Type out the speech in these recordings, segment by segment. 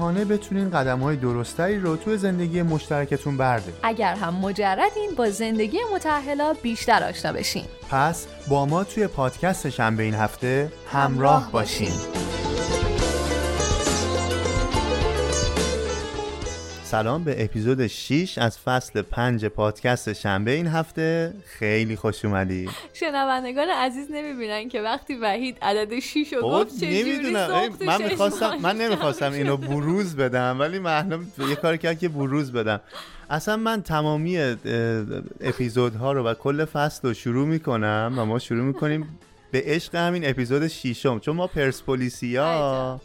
آگاهانه بتونین قدم های درستری رو تو زندگی مشترکتون بردارید اگر هم مجردین با زندگی متأهلا بیشتر آشنا بشین. پس با ما توی پادکست شنبه این هفته همراه باشین. سلام به اپیزود 6 از فصل 5 پادکست شنبه این هفته. خیلی خوش اومدی. شنوندگان عزیز نمی‌بینن که وقتی وحید عدد 6 رو گفت چجوری نمی‌دونم. من می‌خواستم من نمی‌خواستم اینو بروز بدم ولی معلوم یه کاری کرد که بروز بدم. اصلا من تمامی اپیزودها رو و کل فصل رو شروع می‌کنم و ما شروع می‌کنیم به عشق همین اپیزود شیشم چون ما پرسپولیسیا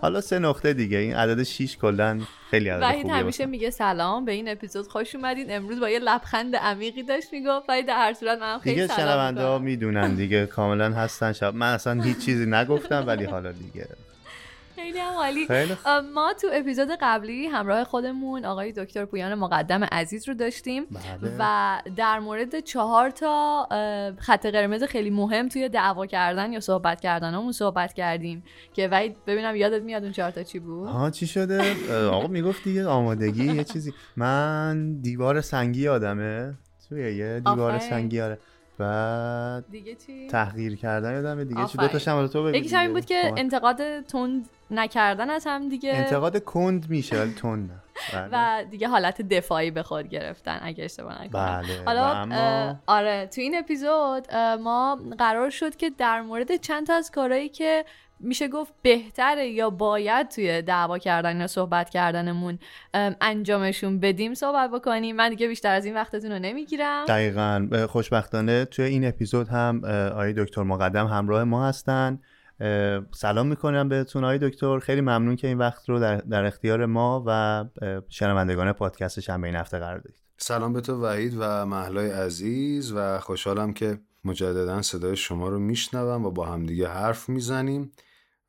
حالا سه نقطه دیگه این عدد شیش کلا خیلی عدد خوبیه همیشه میگه سلام به این اپیزود خوش اومدین. امروز با یه لبخند عمیقی داشت می‌گفت ولی در هر صورت من خیلی دیگه شنونده ها می‌دونن دیگه کاملا هستن شب. من اصلا هیچ چیزی نگفتم ولی حالا دیگه. خیلی هم عالی. ما تو اپیزود قبلی همراه خودمون آقای دکتر پویان مقدم عزیز رو داشتیم بله. و در مورد چهار تا خط قرمز خیلی مهم توی دعوا کردن یا صحبت کردن همون صحبت کردیم که وحید ببینم یادت میاد اون چهار تا چی بود؟ ها چی شده؟ آقا می‌گفت دیگه آمادگی یه چیزی. من دیوار سنگی آدمه. توی یه دیوار سنگی آره. بعد دیگه چی؟ تحقیر کردن یادمه دیگه چی؟ دو تاشم تو بگو یکیش این بود که انتقاد تند نکردن از هم دیگه. انتقاد کند میشه ولی تند بله. و دیگه حالت دفاعی به خود گرفتن اگه اشتباه نکنم. بله حالا اما... آره تو این اپیزود ما قرار شد که در مورد چند تا از کارهایی که میشه گفت بهتره یا باید توی دعوا کردن یا صحبت کردنمون انجامشون بدیم صحبت بکنیم؟ من دیگه بیشتر از این وقتتون رو نمی‌گیرم. دقیقا. خوشبختانه توی این اپیزود هم آقای دکتر مقدم همراه ما هستن. سلام می‌کنم بهتون آقای دکتر. خیلی ممنون که این وقت رو در, در اختیار ما و شنوندگان پادکست شنبه این هفته قرار دادید. سلام به تو وحید و محلای عزیز و خوشحالم که مجددا صدای شما رو میشنوم و با همدیگه حرف می‌زنیم.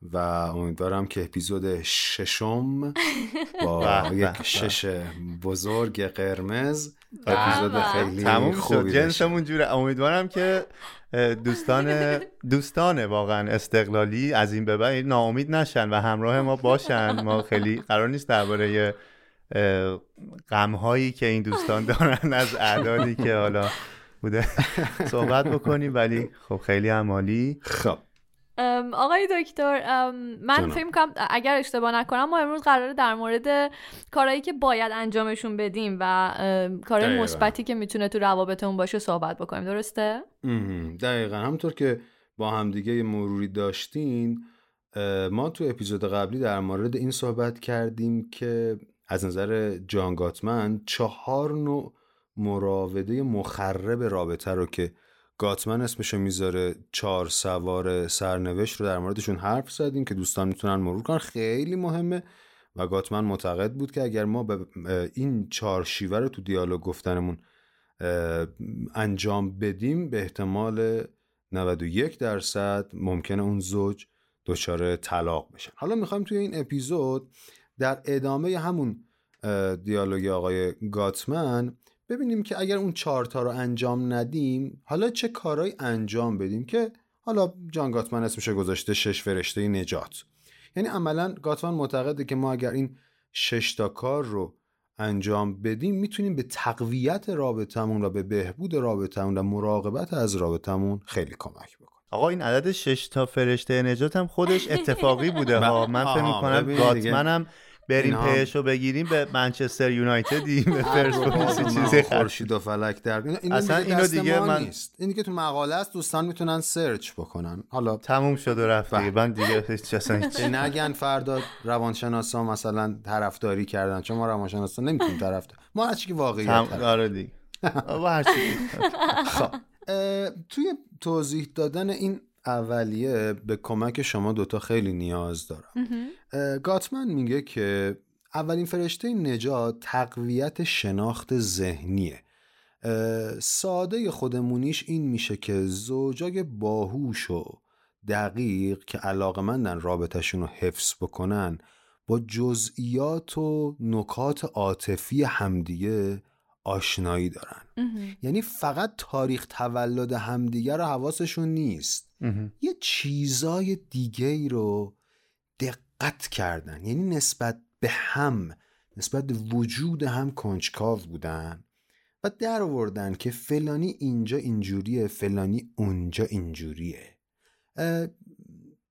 و امیدوارم که اپیزود ششم با یک شش بزرگ قرمز اپیزود خیلی تموم خوبی شد جنسمون جوره. امیدوارم که دوستان دوستان واقعا استقلالی از این به بعد ناامید نشن و همراه ما باشن. ما خیلی قرار نیست درباره غم هایی که این دوستان دارن از اعدادی که حالا بوده صحبت بکنیم ولی خب خیلی عمالی. خب. آقای دکتر من فکر کنم اگر اشتباه نکنم ما امروز قراره در مورد کارهایی که باید انجامشون بدیم و کارهای مثبتی که می‌تونه تو روابطمون باشه صحبت بکنیم. درسته؟ دقیقا. همونطور که با همدیگه مروری داشتین ما تو اپیزود قبلی در مورد این صحبت کردیم که از نظر جان گاتمن چهار نوع مراوده مخرب رابطه رو که گاتمن اسمشو می‌ذاره چهار سوار سرنوشت رو در موردشون حرف زدیم که دوستان می‌تونن مرور کنن. خیلی مهمه و گاتمن معتقد بود که اگر ما به این چهار شیوه رو تو دیالوگ گفتنمون انجام بدیم به احتمال 91 درصد ممکنه اون زوج دچار طلاق بشن. حالا می‌خوایم توی این اپیزود در ادامه همون دیالوگ آقای گاتمن ببینیم که اگر اون چارتا رو انجام ندیم حالا چه کارهایی انجام بدیم که حالا جان گاتمن اسمش گذاشته شش فرشته نجات. یعنی عملا گاتمن معتقده که ما اگر این شش تا کار رو انجام بدیم می‌تونیم به تقویت رابطمون و به بهبود رابطمون و مراقبت از رابطمون خیلی کمک بکنیم. آقا این عدد شش تا فرشته نجات هم خودش اتفاقی بوده ها. من فکر می‌کنم گاتمنم بریم پیش رو بگیریم به منچستر یونایتدی به پرسپولیس چیزی خورشید و فلک در این اصلا اینو دیگه من نیست. اینی که تو مقاله است دوستان می‌تونن سرچ بکنن. حالا تموم شد و رفت دیگه. من دیگه هیچ اصلا نگن فردا روانشناسا مثلا طرفداری کردن. چون ما روانشناسا نمی‌تونیم طرفدار ما هر چی واقعیت آره دیگه. خب توی توضیح دادن این اولیه به کمک شما دوتا خیلی نیاز دارم. گاتمن میگه که اولین فرشته نجات تقویت شناخت ذهنیه. ساده خودمونیش این میشه که زوجای باهوش و دقیق که علاقمندن رابطهشون رو حفظ بکنن با جزئیات و نکات عاطفی همدیگه آشنایی دارن. یعنی فقط تاریخ تولد همدیگه رو حواسشون نیست. یه چیزای دیگه ای رو دقت کردن. یعنی نسبت به هم نسبت به وجود هم کنجکاو بودن و در آوردن که فلانی اینجا اینجوریه فلانی اونجا اینجوریه.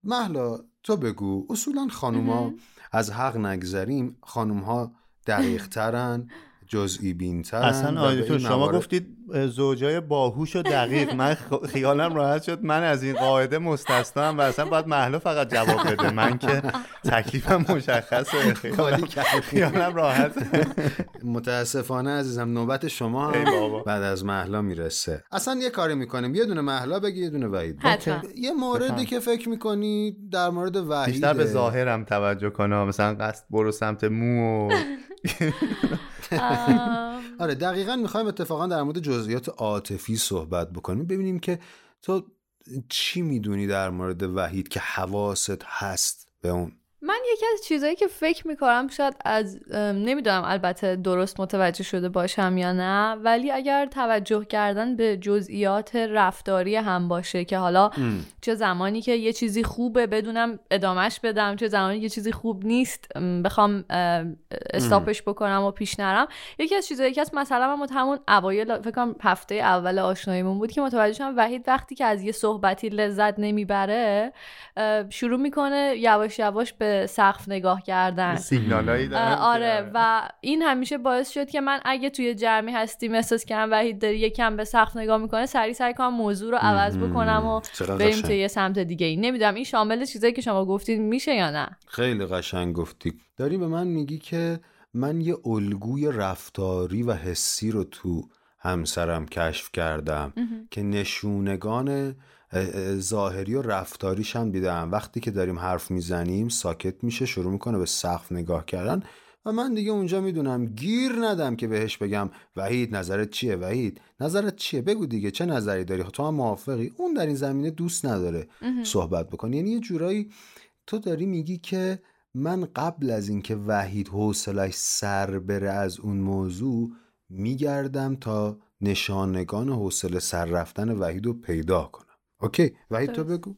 محلا تو بگو. اصولا خانوما از حق نگذریم. خانوم دقیق ترن جزئی بینتر اصلا آیدتون شما گفتید زوجای باهوش و دقیق. من خیالم راحت شد. من از این قاعده مستثنا و اصلا باید محلا فقط جواب بده. من که تکلیفم مشخصه. خیالم راحت. متاسفانه عزیزم نوبت شما هم بعد از محلا می‌رسه. اصلا یه کاری می‌کنیم. یه دونه محلا بگی یه دونه وحید یه موردی که فکر می‌کنی در مورد وحید بیشتر به ظاهرم توجه کنم. مثلا قصد برو سمت مو. آره دقیقا می‌خوایم اتفاقا در مورد جزئیات عاطفی صحبت بکنیم. ببینیم که تو چی می‌دونی در مورد وحید که حواست هست به اون؟ من یکی از چیزهایی که فکر می‌کنم شاید از نمی‌دونم البته درست متوجه شده باشم یا نه ولی اگر توجه کردن به جزئیات رفتاری هم باشه که حالا چه زمانی که یه چیزی خوبه بدونم ادامش بدم چه زمانی یه چیزی خوب نیست بخوام استاپش بکنم و پیش نرم. یکی از چیزهایی که از مثلا من همون اوایل فکر کنم هفته اول آشناییمون بود که متوجه شدم وحید وقتی که از یه صحبتی لذت نمی‌بره شروع می‌کنه یواش یواش به سقف نگاه کردن. سیگنالایی آره و این همیشه باعث شد که من اگه توی جمعی هستیم احساس کنم وحید داری یکم به سقف نگاه می‌کنه سری سعی کنم موضوع رو عوض بکنم و بریم توی یه سمت دیگه ای. نمی‌دونم این شامل چیزایی که شما گفتید میشه یا نه؟ خیلی قشنگ گفتی. داری به من میگی که من یه الگوی رفتاری و حسی رو تو همسرم کشف کردم که نشونگان ظاهری و رفتاریش هم دیدم. وقتی که داریم حرف می‌زنیم ساکت میشه شروع می‌کنه به سقف نگاه کردن. و من دیگه اونجا می‌دونم گیر ندم که بهش بگم وحید نظرت چیه وحید؟ نظرت چیه؟ بگو دیگه چه نظری داری؟ تو هم موافقی؟ اون در این زمینه دوست نداره صحبت بکنی یعنی یه جورایی تو داری میگی که من قبل از اینکه وحید حوصلش سر بره از اون موضوع میگردم تا نشانگان حوصله سر رفتن وحید رو پیدا کنم. اوکی. وحید تو بگو.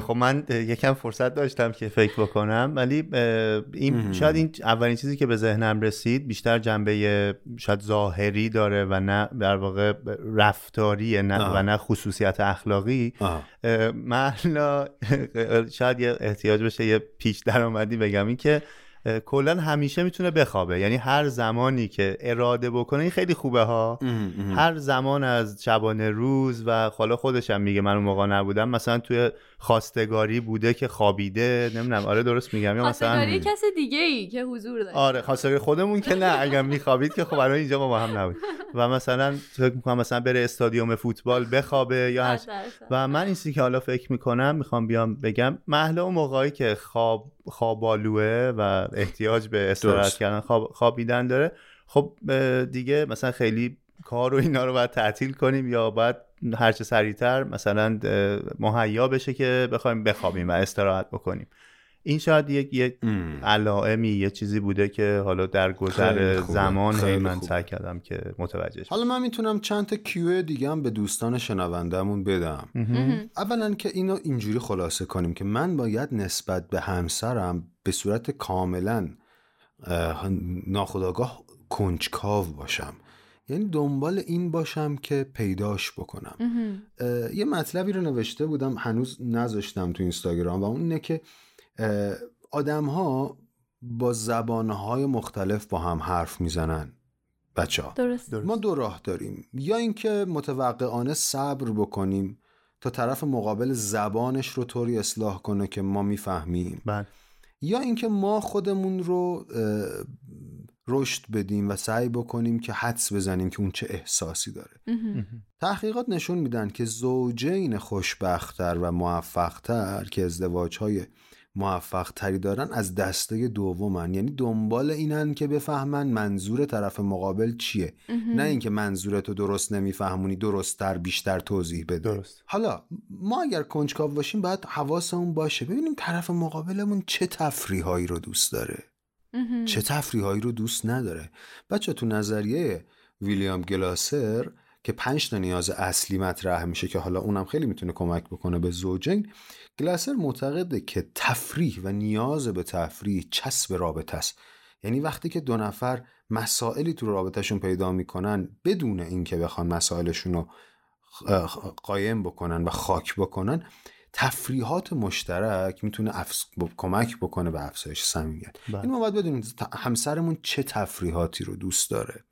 خب من یکم فرصت داشتم که فکر بکنم ولی این شاید این اولین چیزی که به ذهنم رسید بیشتر جنبه شاید ظاهری داره و نه در واقع رفتاری نه و نه خصوصیت اخلاقی. من شاید یه احتیاج بشه یه پیش درآمدی بگم. این که کلا همیشه می‌تونه بخوابه. یعنی هر زمانی که اراده بکنه این خیلی خوبه ها. هر زمان از شبانه روز و حالا خودش هم میگه من اون موقع نبودم مثلا توی خواستگاری بوده که خوابیده نمی‌دونم. آره درست میگم. یا مثلا کس دیگه ای که حضور داشت آره خواستگاری خودمون که نه. اگر میخوابید که خب الان اینجا ما با هم نبود. و مثلا فکر می‌کنم مثلا بره استادیوم فوتبال بخوابه یا هر و من این که حالا فکر می‌کنم می‌خوام بیام بگم محله اون موقعی که خواب خوابالوه و احتیاج به استراحت کردن خواب خوابیدن داره خب دیگه مثلا خیلی کار و اینا رو باید تعطیل کنیم یا باید هرچه سریعتر مثلا مهیا بشه که بخوایم بخوابیم و استراحت بکنیم. این شاید یک یک علائمی یه چیزی بوده که حالا در گذر زمان هی من سعی کردم که متوجه حالا من می‌تونم چند تا کیو دیگه هم به دوستان شنوندهمون بدم. اولا که اینو اینجوری خلاصه کنیم که من باید نسبت به همسرم به صورت کاملا ناخداگاه کنجکاو باشم. یعنی دنبال این باشم که پیداش بکنم. یه مطلبی رو نوشته بودم هنوز نذاشتم تو اینستاگرام و اون اینه که آدم ها با زبانهای مختلف با هم حرف می‌زنن بچه ها درست. ما دو راه داریم. یا اینکه متوقعانه صبر بکنیم تا طرف مقابل زبانش رو طوری اصلاح کنه که ما می‌فهمیم. بله. یا اینکه ما خودمون رو رشد بدیم و سعی بکنیم که حدس بزنیم که اون چه احساسی داره. تحقیقات نشون میدن که زوجین خوشبختتر و موفقتر که ازدواجهای موفق تری دارن از دسته دومن. یعنی دنبال اینن که بفهمن منظور طرف مقابل چیه. نه اینکه منظورتو درست نمیفهمونی درستتر بیشتر توضیح بده. درست. حالا ما اگر کنجکاو باشیم باید حواسمون باشه. ببینیم طرف مقابلمون چه تفریحایی رو دوست داره. چه تفریحایی رو دوست نداره. بچه تو نظریه ویلیام گلاسر که پنج تا نیاز اصلی مطرح میشه که حالا اونم خیلی می‌تونه کمک بکنه به زوجین گلاسر معتقده که تفریح و نیاز به تفریح چسب رابطه است. یعنی وقتی که دو نفر مسائلی تو رابطهشون پیدا می‌کنن بدون اینکه بخوان مسائلشون رو قایم بکنن و خاک بکنن تفریحات مشترک می‌تونه افس... کمک بکنه به افزایش صمیمیت این بله. ما باید بدونیم همسرمون چه تفریحاتی رو دوست داره.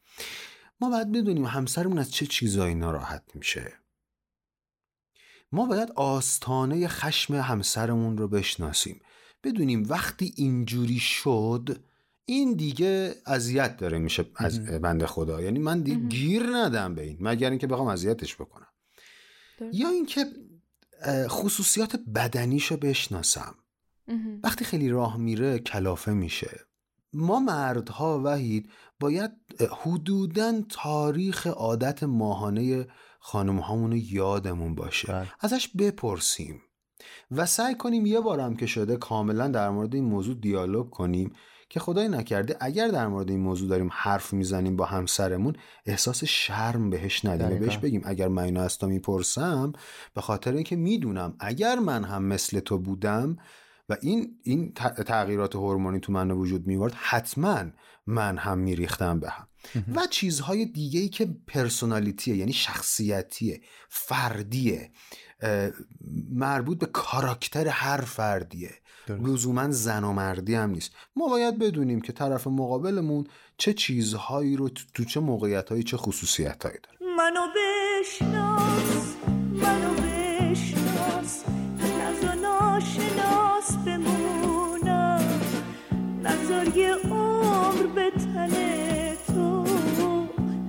ما باید بدونیم همسرمون از چه چیزایی ناراحت میشه. ما باید آستانه خشم همسرمون رو بشناسیم. بدونیم وقتی اینجوری شد این دیگه اذیت داره میشه از بنده خدا. یعنی من دیگه گیر ندم به این مگر اینکه بخوام اذیتش بکنم. یا اینکه خصوصیات بدنیشو بشناسم. وقتی خیلی راه میره کلافه میشه. ما مردها وحید باید حدودا تاریخ عادت ماهانه خانم هامونو یادمون باشه. بله. ازش بپرسیم و سعی کنیم یه بارم که شده کاملا در مورد این موضوع دیالوگ کنیم. که خدای نکرده اگر در مورد این موضوع داریم حرف می‌زنیم با همسرمون احساس شرم بهش ندیم بهش بگیم اگر من اینو از تو می‌پرسم به خاطر اینکه می‌دونم اگر من هم مثل تو بودم و این این تغییرات هورمونی تو من وجود میورد حتما من هم میریختم به هم. و چیزهای دیگه ای که پرسونالیتیه یعنی شخصیتیه فردیه مربوط به کاراکتر هر فردیه. لزوما زن و مردی هم نیست. ما باید بدونیم که طرف مقابلمون چه چیزهایی رو تو چه موقعیت چه خصوصیت هایی داره. منو بشناس منو بشناس. نزا ناشناس بمونم. نظر یه عمر به تن تو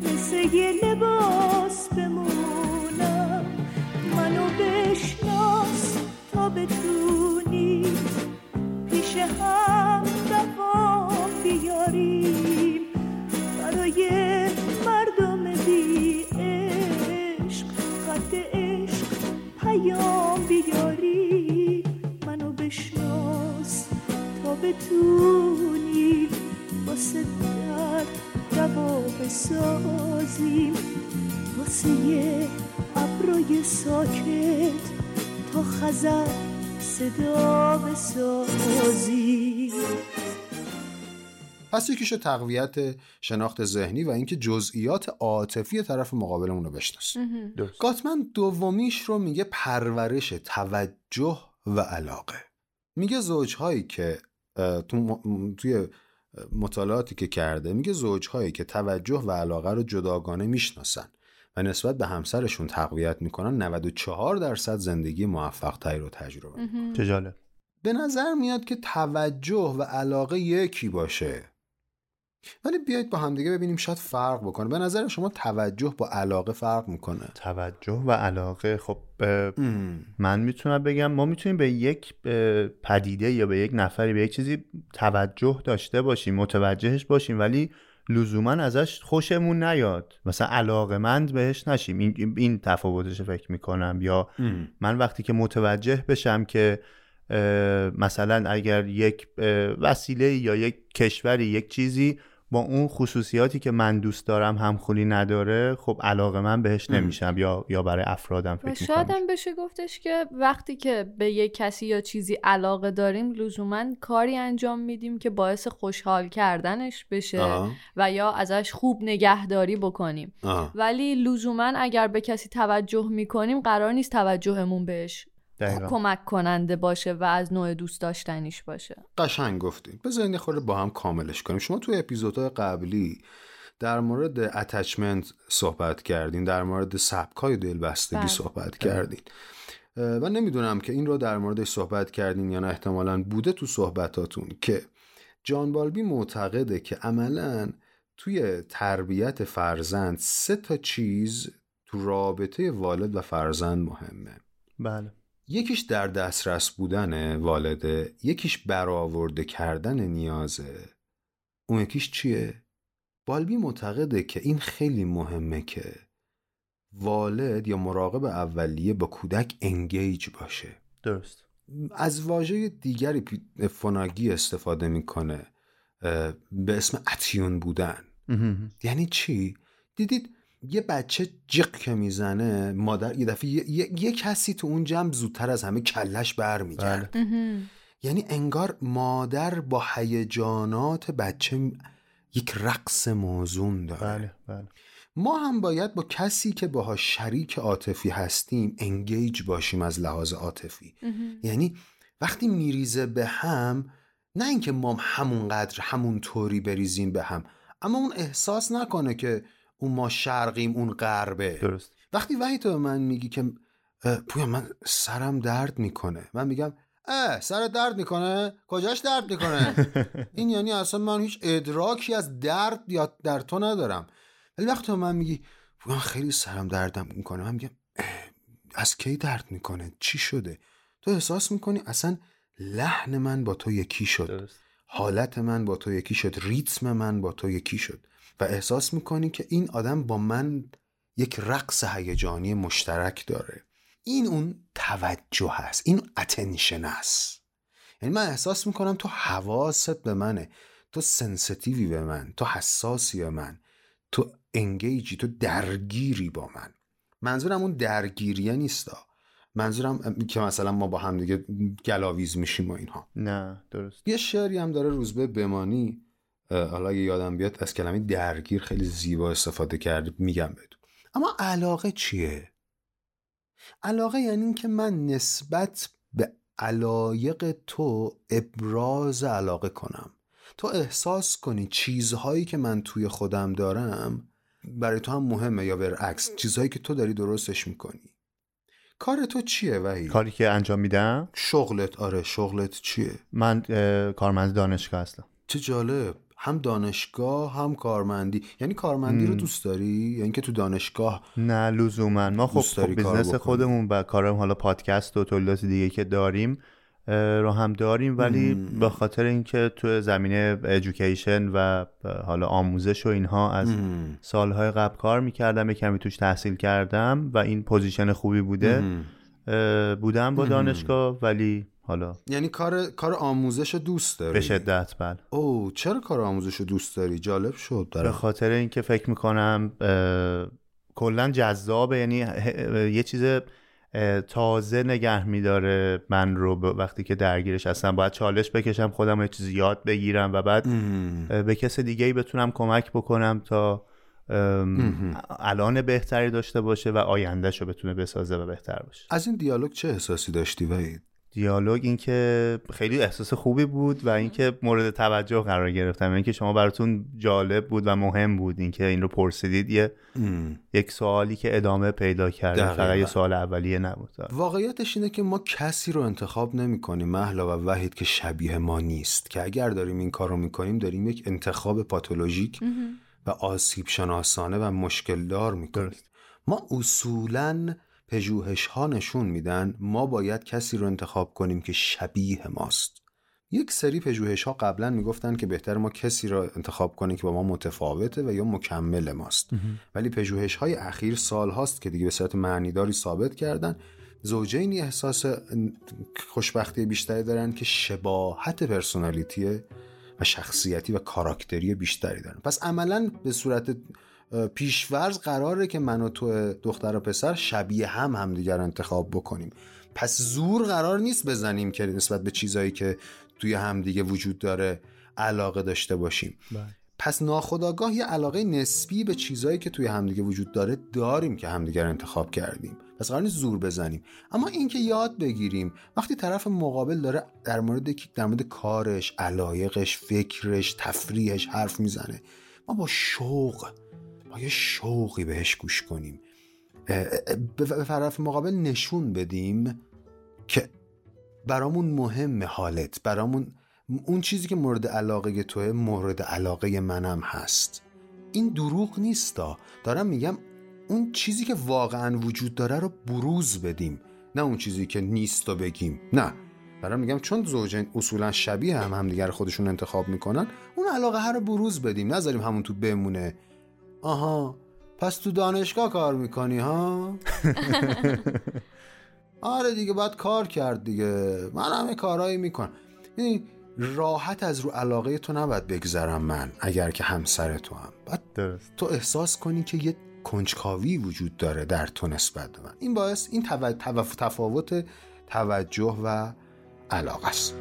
مثل یه لباس بتونی واسه درد دوا بسازیم واسه یه ابروی ساکت تا خزر صدا بسازی. پس یکیش تقویت شناخت ذهنی و اینکه جزئیات عاطفی طرف مقابلمون رو بشناسیم گاتمن دومیش رو میگه پرورش توجه و علاقه. میگه زوجهایی که تو توی مطالعاتی که کرده میگه زوجهایی که توجه و علاقه رو جداگانه می‌شناسن و نسبت به همسرشون تقویت می‌کنن 94 درصد زندگی موفق تری رو تجربه می‌کنن. چه جالب. به نظر میاد که توجه و علاقه یکی باشه. ولی بیایید با همدیگه ببینیم شاید فرق بکنه. به نظر شما توجه با علاقه فرق می‌کنه؟ توجه و علاقه خب من می‌تونم بگم ما می‌تونیم به یک پدیده یا به یک نفری به یک چیزی توجه داشته باشیم متوجهش باشیم ولی لزوما ازش خوشمون نیاد. مثلا علاقمند بهش نشیم. این, این تفاوتش فکر می‌کنم. یا من وقتی که متوجه بشم که مثلا اگر یک وسیله یا یک کشوری یک چیزی با اون خصوصیاتی که من دوست دارم همخونی نداره خب علاقه من بهش نمیشم یا یا برای افرادم فکر می‌کنم. شاید هم بشه گفتش که وقتی که به یک کسی یا چیزی علاقه داریم لزوما کاری انجام میدیم که باعث خوشحال کردنش بشه و یا ازش خوب نگهداری بکنیم. ولی لزوما اگر به کسی توجه می‌کنیم قرار نیست توجهمون بهش کمک کننده باشه و از نوع دوست داشتنیش باشه. قشنگ گفتیم بذارین خورده با هم کاملش کنیم. شما توی اپیزودهای قبلی در مورد اتچمنت صحبت کردین در مورد سبکای دلبستگی بله. صحبت کردین. و نمی‌دونم که این رو در موردش صحبت کردین یا نه احتمالا بوده تو صحبتاتون که جان بالبی معتقده که عملا توی تربیت فرزند سه تا چیز تو رابطه والد و فرزند مهمه. بله. یکیش در دسترس بودن والده یکیش برآورده کردن نیازه. اون یکیش چیه؟ بالبی معتقده که این خیلی مهمه که والد یا مراقب اولیه با کودک انگیج باشه. درست. از واژه دیگری فوناگی استفاده می‌کنه به اسم اتیون بودن. یعنی چی؟ دیدید یه بچه جق که می‌زنه مادر یه دفعه یه, یه،, یه کسی تو اون جمع زودتر از همه کلش برمیگرد بله. یعنی انگار مادر با هیجانات بچه یک رقص موزون داره. بله بله. ما هم باید با کسی که باهاش شریک عاطفی هستیم انگیج باشیم از لحاظ عاطفی. یعنی وقتی میریزه به هم نه اینکه ما همونقدر همون طوری بریزیم به هم اما اون احساس نکنه که اون ما شرقیم اون غربه. درست. وقتی وحی تو به من میگی که پویا من سرم درد می‌کنه. من میگم اه سر درد می‌کنه؟ کجاش درد می‌کنه؟ این یعنی اصلا من هیچ ادراکی از درد یا در تو ندارم. ولی وقتی تو به من میگی پویا من خیلی سرم دردم می‌کنه من میگم از کی درد می‌کنه؟ چی شده؟ تو احساس می‌کنی اصلا لحن من با تو یکی شد. درست. حالت من با تو یکی شد. ریتم من با تو یکی شد. و احساس می‌کنی که این آدم با من یک رقص هیجانی مشترک داره. این اون توجه هست این اتنشن هست یعنی من احساس می‌کنم تو حواست به منه تو سنسیتیوی به من تو حساسی به من تو انگیجی تو درگیری با من. منظورم اون درگیریه نیستا منظورم که مثلا ما با هم دیگه گلاویز میشیم و اینها. نه درست. یه شعری هم داره روزبه بمانی. حالا اگه یادم بیاد از کلمه درگیر خیلی زیبا استفاده کرده میگم بهتون. اما علاقه چیه؟ علاقه یعنی این که من نسبت به علایق تو ابراز علاقه کنم. تو احساس کنی چیزهایی که من توی خودم دارم برای تو هم مهمه یا برعکس چیزهایی که تو داری درستش می‌کنی. کار تو چیه وحید؟ کاری که انجام میدم؟ شغلت آره شغلت چیه؟ من کارمند دانشگاه هستم. چه جالب. هم دانشگاه هم کارمندی یعنی کارمندی رو. دوست داری یا اینکه تو دانشگاه نه لزوما ما خب, خب بکنی. خودمون و کارم حالا پادکست و تولیدات دیگه که داریم رو هم داریم ولی. به خاطر اینکه تو زمینه education و حالا آموزش و اینها از مم. سالهای قبل کار می‌کردم یه کمی توش تحصیل کردم و این position خوبی بوده مم. بودم با. دانشگاه ولی حالا. یعنی کار کار آموزش دوست داری؟ به شدت بله. او چرا کار آموزش رو دوست داری؟ جالب شد به برام خاطر اینکه فکر می‌کنم کلا جذابه. یعنی یه چیز تازه نگه میداره من رو به- وقتی که درگیرش هستم. باید چالش بکشم خودم یه چیزی یاد بگیرم و بعد به کس دیگه ای بتونم کمک بکنم تا. الان بهتری داشته باشه و آیندهش رو بتونه بسازه و بهتر باشه. از این دیالوگ چه احساسی داشتی وحید؟ دیالوگ اینکه خیلی احساس خوبی بود و اینکه مورد توجه قرار گرفتم. اینکه شما براتون جالب بود و مهم بود اینکه این رو پرسیدید یه. یک سوالی که ادامه پیدا کرده. دقیقاً. فقط یه سوال اولیه نبود. واقعیتش اینه که ما کسی رو انتخاب نمی کنیم محلا و وحید که شبیه ما نیست. که اگر داریم این کار رو می‌کنیم داریم یک انتخاب پاتولوژیک و آسیب شناسانه و مشکل دار می‌کنیم. درست. ما اصولا پژوهش ها نشون میدن ما باید کسی رو انتخاب کنیم که شبیه ماست. یک سری پژوهش ها قبلا می‌گفتن که بهتر ما کسی را انتخاب کنیم که با ما متفاوته و یا مکمل ماست. ولی پژوهش های اخیر سال هاست که دیگه به صورت معنیداری ثابت کردن زوجینی احساس خوشبختی بیشتری دارن که شباهت پرسونالیتی و شخصیتی و کاراکتری بیشتری دارن. پس عملا به صورت پیشورز قراره که من و تو دختر و پسر شبیه هم همدیگر رو انتخاب بکنیم. پس زور قرار نیست بزنیم که نسبت به چیزایی که توی همدیگه وجود داره علاقه داشته باشیم. پس ناخداگاه یه علاقه نسبی به چیزایی که توی همدیگه وجود داره داریم که همدیگر انتخاب کردیم. پس قرار نیست زور بزنیم. اما اینکه یاد بگیریم وقتی طرف مقابل داره در مورد در مورد کارش علایقش فکرش تفریحش حرف می‌زنه ما با شوق با یه شوقی بهش گوش کنیم. به طرف مقابل نشون بدیم که برامون مهم حالت. برامون اون چیزی که مورد علاقه توه مورد علاقه منم هست. این دروغ نیستا. دارم میگم اون چیزی که واقعا وجود داره رو بروز بدیم. نه اون چیزی که نیست و بگیم. نه. دارم میگم چون زوجین اصولا شبیه هم همدیگر خودشون انتخاب می‌کنن اون علاقه هر رو بروز بدیم. نذاریم همون تو بمونه. آها. پس تو دانشگاه کار می‌کنی ها؟ آره دیگه باید کار کرد دیگه. من همه کارهایی می‌کنم. یعنی راحت از رو علاقه تو نباید بگذرم من اگر که همسر تو هم. باید درست. تو احساس کنی که یه کنجکاوی وجود داره در تو نسبت به من. این باعث این تو- تو- تفاوت توجه و علاقه است.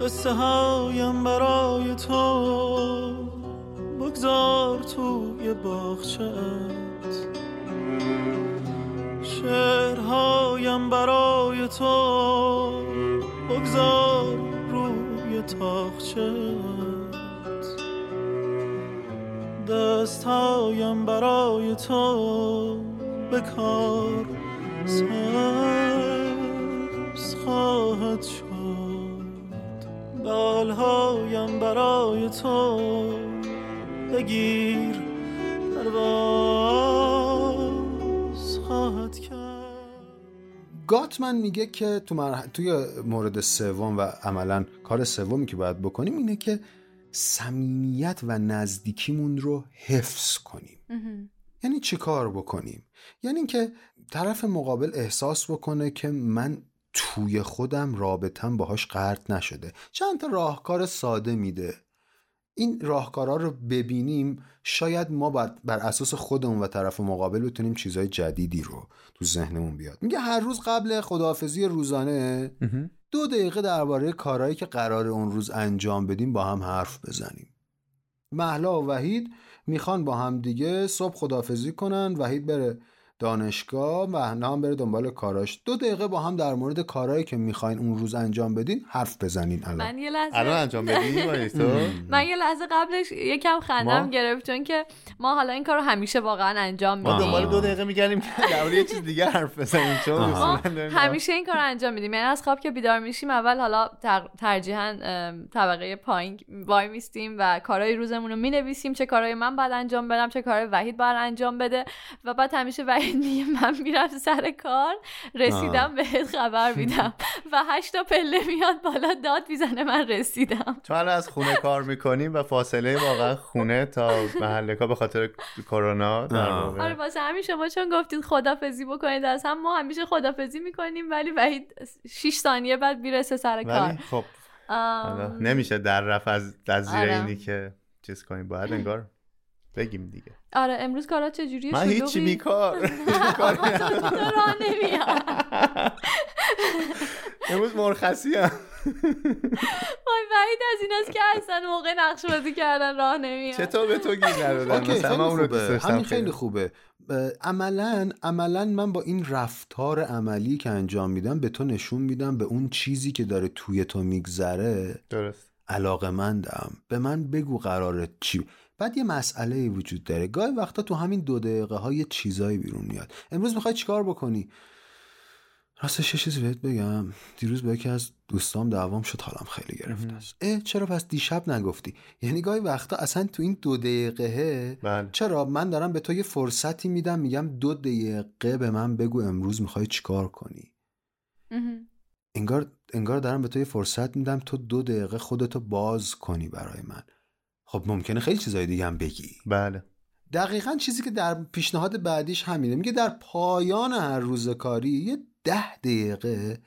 قصه هایم برای تو. بگذار توی باغچت شعرهایم برای تو. بگذار روی تاخچت دستهایم برای تو. بکار سبز خواهد شد. بالهایم برای تو. بگیر. پرواز خواهد کرد. گاتمن میگه که تو مرح... توی مورد سوم و عملا کار سومی که باید بکنیم اینه که صمیمیت و نزدیکیمون رو حفظ کنیم. یعنی چی کار بکنیم؟ یعنی اینکه طرف مقابل احساس بکنه که من توی خودم رابطم باهاش قطع نشده. چند تا راهکار ساده میده. این راهکارا رو ببینیم شاید ما بر, بر اساس خودمون و طرف مقابل بتونیم چیزهای جدیدی رو تو ذهنمون بیاد. میگه هر روز قبل خداحافظی روزانه. دو دقیقه درباره کارهایی که قرار اون روز انجام بدیم با هم حرف بزنیم. محلا و وحید می‌خوان با هم دیگه صبح خداحافظی کنن وحید بره دانشگاه و هم بره دنبال کاراش. دو دقیقه با هم در مورد کارهایی که می‌خواین اون روز انجام بدین حرف بزنین الان. من یه لحظه الان انجام بدی با تو من یه لحظه قبلش یکم خندم ما؟ گرفت چون که ما حالا این کار رو همیشه واقعا انجام ما؟ میدیم. دنبال دو دقیقه میگردیم که در مورد یه چیز دیگه حرف بزنیم. چون همیشه این کار رو انجام میدیم. یعنی از خواب که بیدار میشیم اول حالا ترجیحاً طبقه پایین وای میستیم و کارهای روزمون رو می‌نویسیم. چه کارهای من باید انجام بدم چه کارهای وحید باید انجام بده. و بعد همیشه وحید میگه من میرم سر کار رسیدم بهت خبر میدم. و هشتا پله میاد بالا داد می‌زنه من رسیدم. چون الان از خونه کار می‌کنیم و فاصله واقعا خونه تا محل کار به خاطر کرونا. آره واسه همین شما چون گفتید خدافزی بکنید از هم ما همیشه خدافزی می‌کنیم ولی وحید 6 ثانیه بعد می‌رسه سر کار. خب آم، نمیشه در رفت از از زیر آره. اینی که چیز کنیم. باید انگار بگیم دیگه. آره امروز کارا چجوریه؟ من هیچی بیکار. هیچ. تو راه نمیاد امروز مرخصی هم. وای وحید از ایناست که اصلا موقع نقش بازی کردن راه نمیاد. چطور به تو گیر اوکی مثلا اون رو همین خیلی. خوبه. عملا عملا من با این رفتار عملی که انجام میدم به تو نشون میدم به اون چیزی که داره توی تو میگذره. درست. علاقه مندم. به من بگو قراره چی؟ بعد یه مسئله وجود داره. گاهی وقتا تو همین دو دقیقه ها یه چیزایی بیرون میاد. امروز می‌خوای چیکار بکنی؟ راستش یه چیزی بهت بگم. دیروز با یکی از دوستام دعوام شد حالم خیلی گرفته است. اه چرا پس دیشب نگفتی؟ یعنی گاهی وقتا اصلا تو این دو دقیقه بله. چرا؟ من دارم به تو یه فرصتی میدم میگم دو دقیقه به من بگو امروز می‌خوای چیکار کنی. مهم. انگار انگار دارم به تو یه فرصت میدم تو دو دقیقه خودتو باز کنی برای من. خب ممکنه خیلی چیزای دیگه هم بگی. بله. دقیقا چیزی که در پیشنهاد بعدیش همینه. میگه در پایان هر روز کاری یه ده دقیقه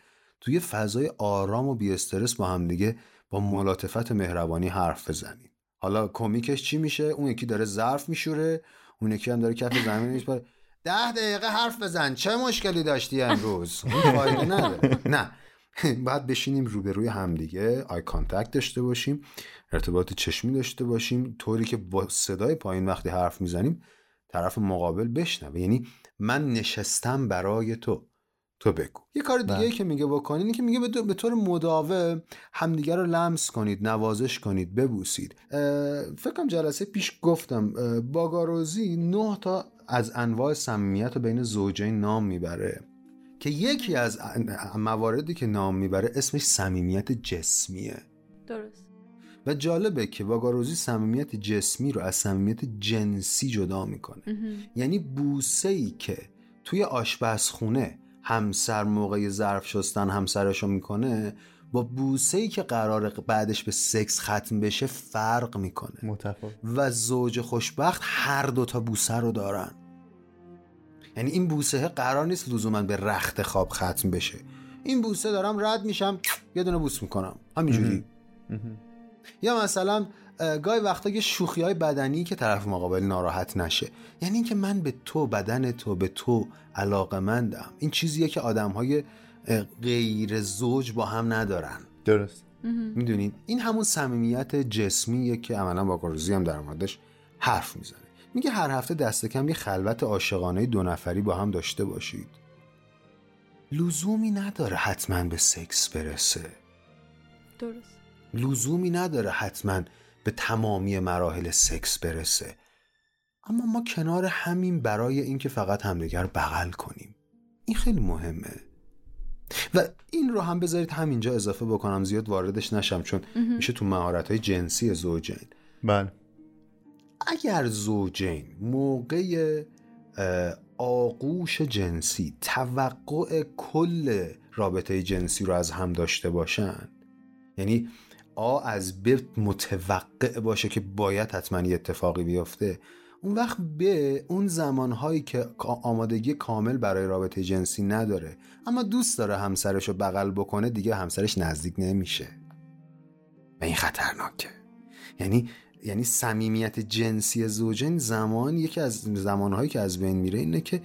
توی فضای آرام و بی استرس با هم دیگه با ملاطفت و مهربانی حرف بزنیم. حالا کمیکش چی میشه؟ اون یکی داره ظرف میشوره اون یکی هم داره کف زمین میسابه ده دقیقه حرف بزن. چه مشکلی داشتی امروز؟ اون فایده نداره. نه. باید بشینیم روبروی همدیگه eye contact داشته باشیم ارتباط چشمی داشته باشیم طوری که با صدای پایین وقتی حرف می‌زنیم طرف مقابل بشنوه. یعنی من نشستم برای تو. تو بگو. یه کار دیگه بله. که میگه بکنید اینه که میگه به طور- مداوم همدیگه رو لمس کنید نوازش کنید ببوسید. اه، فکر کنم جلسه پیش گفتم باگاروزی نه تا از انواع صمیمیت رو بین زوجین نام می‌بره. که یکی از مواردی که نام می‌بره اسمش صمیمیت جسمیه. درست. و جالبه که واگاروزی صمیمیت جسمی رو از صمیمیت جنسی جدا می‌کنه. یعنی بوسه ای که توی آشپزخونه همسر موقع ظرف شستن همسرشو می‌کنه با بوسه ای که قرار بعدش به سکس ختم بشه فرق می‌کنه. متفاوت. و زوج خوشبخت هر دوتا بوسه رو دارن. یعنی این بوسه قرار نیست لزوما به رخت خواب ختم بشه. این بوسه دارم رد میشم یه دونه بوس می‌کنم. همینجوری. یا مثلا اه، گاهی وقتا یه شوخی های بدنی که طرف مقابل ناراحت نشه. یعنی اینکه من به تو بدن تو به تو علاقمندم این چیزیه که آدم های غیر زوج با هم ندارن. درست. می‌دونید این همون صمیمیت جسمیه که عملا با گروزی هم در موردش حرف می‌زنه. میگه هر هفته دست کم یه خلوت عاشقانه دو نفری با هم داشته باشید. لزومی نداره حتما به سکس برسه. درست. لزومی نداره حتما به تمامی مراحل سکس برسه. اما ما کنار همین برای اینکه فقط همدیگر بغل کنیم. این خیلی مهمه. و این رو هم بذارید همینجا اضافه بکنم زیاد واردش نشم چون میشه تو مهارت های جنسی زوجین بله. اگر زوجین موقع آغوش جنسی توقع کل رابطه جنسی رو از هم داشته باشن یعنی آ از ب متوقع باشه که باید حتما یه اتفاقی بیفته اون وقت به اون زمانهایی که آمادگی کامل برای رابطه جنسی نداره اما دوست داره همسرش رو بغل بکنه دیگه همسرش نزدیک نمیشه. و این خطرناکه. یعنی یعنی صمیمیت جنسی زوجین زمان یکی از زمانهایی که از بین میره اینه که